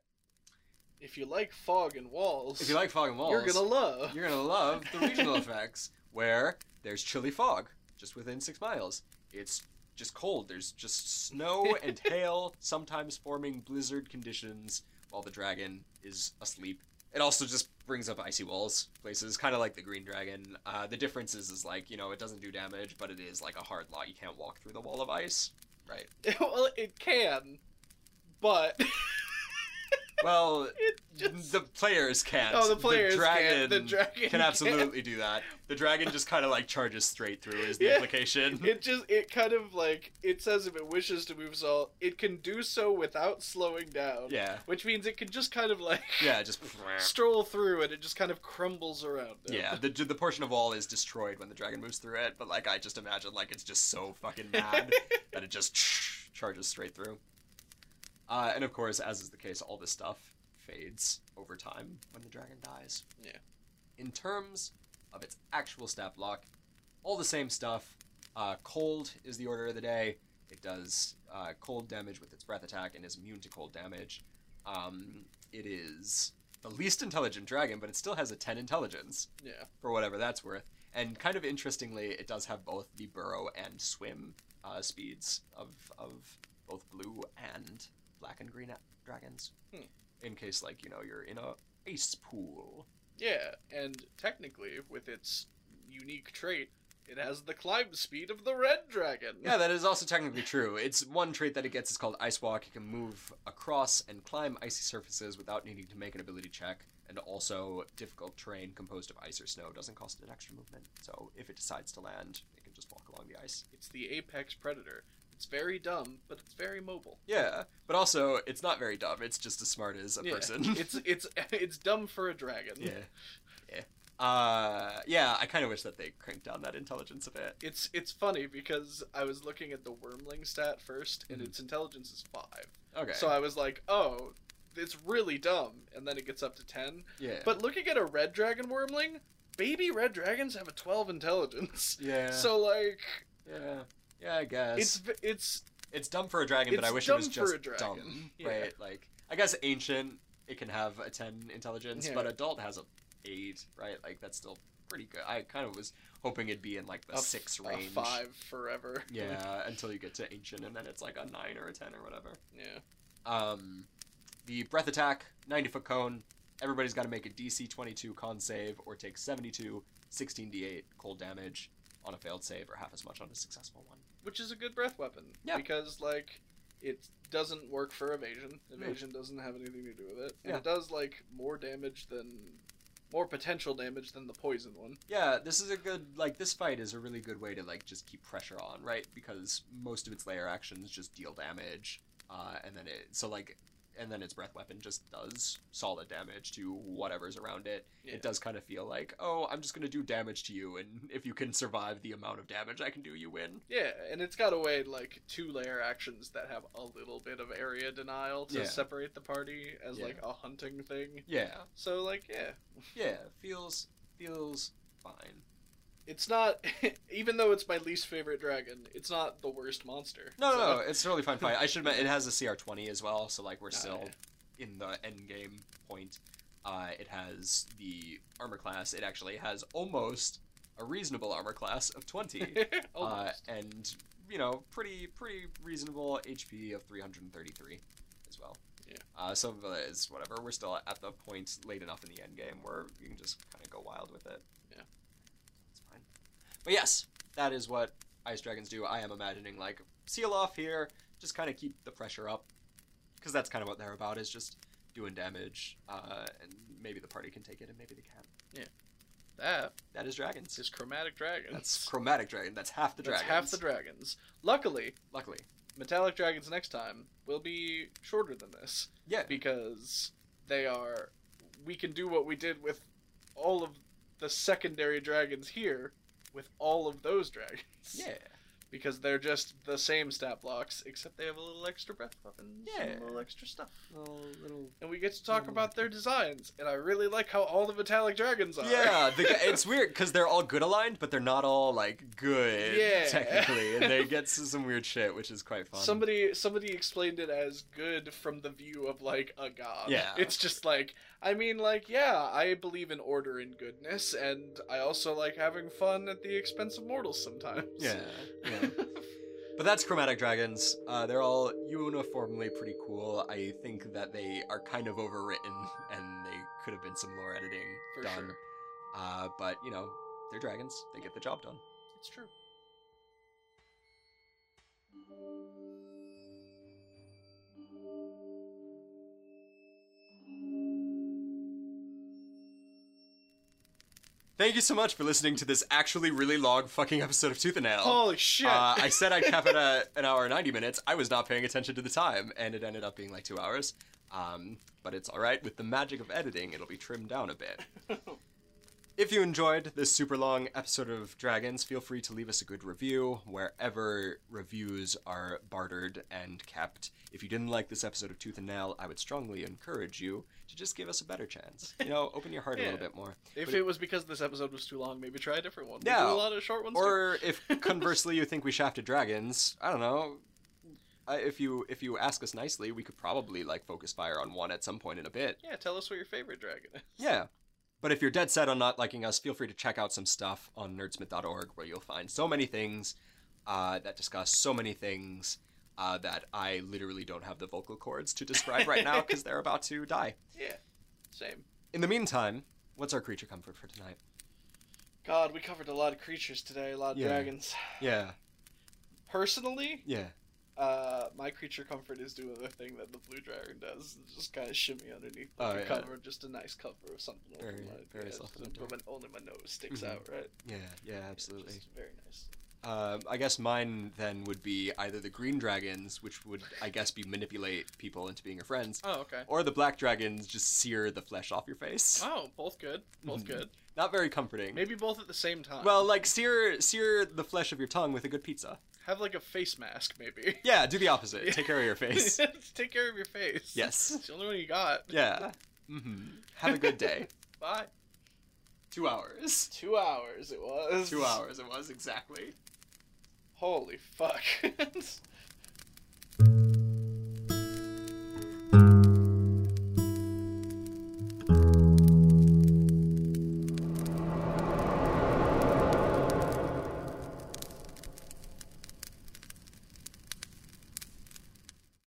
If you like fog and walls If you like fog and walls, you're gonna love you're gonna love the regional effects where there's chilly fog just within six miles. It's just cold. There's just snow and hail, sometimes forming blizzard conditions while the dragon is asleep. It also just brings up icy walls places, kind of like the green dragon. Uh, the difference is, is like you know it doesn't do damage, but it is like a hard law. You can't walk through the wall of ice, right? well it can but Well, just the players can't. oh the players dragon can the dragon can absolutely do that. The dragon just kind of like charges straight through is the Yeah. implication. It just it kind of like it says if it wishes to move so it can do so without slowing down. yeah, Which means it can just kind of like yeah, just stroll through and it just kind of crumbles around. It. yeah. The the portion of wall is destroyed when the dragon moves through it, but like I just imagine like it's just so fucking mad that it just charges straight through. Uh, and of course, as is the case, all this stuff fades over time when the dragon dies. Yeah. In terms of its actual stat block, all the same stuff. Uh, cold is the order of the day. It does uh, cold damage with its breath attack and is immune to cold damage. Um, it is the least intelligent dragon, but it still has a 10 intelligence Yeah. for whatever that's worth. And kind of interestingly, it does have both the burrow and swim uh, speeds of, of both blue and black and green dragons. Hmm. In case, like, you know, you're in a ice pool. Yeah, and technically with its unique trait, it has the climb speed of the red dragon. Yeah, that is also technically true. It's one trait that it gets is called Ice Walk. It can move across and climb icy surfaces without needing to make an ability check. And also, difficult terrain composed of ice or snow doesn't cost it extra movement. So if it decides to land, it can just walk along the ice. It's the apex predator. It's very dumb, but it's very mobile. Yeah, but also it's not very dumb. It's just as smart as a Yeah, person. it's it's it's dumb for a dragon. yeah, yeah. Uh, yeah. I kind of wish that they cranked down that intelligence a bit. It's it's funny because I was looking at the wyrmling stat first, and Mhm. its intelligence is five. Okay. So I was like, oh, it's really dumb, and then it gets up to ten. yeah. But looking at a red dragon wyrmling, baby red dragons have a twelve intelligence. yeah. So like, yeah. Yeah, I guess it's it's It's dumb for a dragon, but I wish it was just a dumb, Yeah. right? Like, I guess ancient it can have a ten intelligence, Yeah. but adult has a eight, right? Like that's still pretty good. I kind of was hoping it'd be in like the a six a range. five forever. Yeah, until you get to ancient, and then it's like a nine or a ten or whatever. yeah. Um, the breath attack, ninety foot cone. Everybody's got to make a DC twenty two con save or take 72, 16 d8 cold damage on a failed save, or half as much on a successful one. Which is a good breath weapon. Yeah. Because like it doesn't work for evasion. Evasion doesn't have anything to do with it. And Yeah. it does like more damage than more potential damage than the poison one. Yeah, this is a good like this fight is a really good way to like just keep pressure on, right? Because most of its lair actions just deal damage, uh, and then it so like and then its breath weapon just does solid damage to whatever's around it. Yeah. It does kind of feel like, oh, I'm just gonna do damage to you, and if you can survive the amount of damage I can do, you win. Yeah, and it's got a way like two lair actions that have a little bit of area denial to Yeah. separate the party as Yeah. like a hunting thing. Yeah, So like yeah, yeah, feels feels fine. It's not even though it's my least favorite dragon, it's not the worst monster. No, So- no, it's a really fun fight. I should admit, it has a CR twenty as well, so like we're Ah, still yeah. in the end game point. Uh, it has the armor class. It actually has almost a reasonable armor class of twenty, uh, Almost. and you know, pretty pretty reasonable HP of three hundred and thirty three as well. Yeah. Uh, some of it is whatever. We're still at the point late enough in the end game where you can just kind of go wild with it. Yeah. But yes, that is what ice dragons do. I am imagining like seal off here, just kind of keep the pressure up, because that's kind of what they're about is just doing damage, uh, and maybe the party can take it and maybe they can't. that That is dragons. is chromatic dragons. That's chromatic dragon. That's half the dragons. That's half the dragons. Luckily, Luckily, metallic dragons next time will be shorter than this yeah, because they are. We can do what we did with all of the secondary dragons here with all of those dragons. yeah, Because they're just the same stat blocks, except they have a little extra breath weapons and Yeah. a little extra stuff. little, little And we get to talk Mm. about their designs, and I really like how all the metallic dragons are. Yeah, the, it's weird because they're all good aligned, but they're not all like good Yeah. technically, and they get to some weird shit, which is quite fun. Somebody somebody explained it as good from the view of like a god. Yeah. It's just like I mean like yeah, I believe in order and goodness and I also like having fun at the expense of mortals sometimes. yeah, yeah. But that's chromatic dragons. Uh, they're all uniformly pretty cool. I think that they are kind of overwritten, and they could have been some more editing For done. sure. Uh, but you know, they're dragons. They get the job done. It's true. Thank you so much for listening to this actually really long fucking episode of Tooth and Nail. Holy shit. Uh, I said I'd cap it at an hour and 90 minutes. I was not paying attention to the time, and it ended up being like two hours. Um, but it's alright. With the magic of editing, it'll be trimmed down a bit. If you enjoyed this super long episode of Dragons, feel free to leave us a good review wherever reviews are bartered and kept. If you didn't like this episode of Tooth and Nail, I would strongly encourage you to just give us a better chance. You know, open your heart a little bit more. if but- it was because this episode was too long, maybe try a different one. We Yeah. do a lot of short ones too. Or if conversely you think we shafted dragons, I don't know. Uh, if you if you ask us nicely, we could probably like focus fire on one at some point in a bit. Yeah, tell us what your favorite dragon is. Yeah. But if you're dead set on not liking us, feel free to check out some stuff on nerdsmith.org where you'll find so many things uh, that discuss so many things uh, that I literally don't have the vocal cords to describe right now because they're about to die. Yeah. Same. In the meantime, what's our creature comfort for tonight? God, we covered a lot of creatures today, a lot of Yeah. dragons. Yeah, Personally, yeah. Uh, my creature comfort is doing the thing that the blue dragon does, just kind of shimmy underneath Oh, like yeah. cover, just a nice cover of something. over Very- my, very yeah, soft just- but when only my nose sticks Mhm. out, right? Yeah, yeah, absolutely. Just very nice. Um, I guess mine then would be either the green dragons, which would I guess be manipulate people into being your friends, Oh, okay. or the black dragons just sear the flesh off your face. Oh, both good. Both Mhm. good. Not very comforting. Maybe both at the same time. Well, like sear sear the flesh of your tongue with a good pizza. Have like a face mask, maybe. Yeah, do the opposite. Take care of your face. Take care of your face. Yes. It's the only one you got. Yeah. Mm-hmm. Have a good day. Bye. Two hours. Two hours it was. Two hours it was exactly. Holy fuck.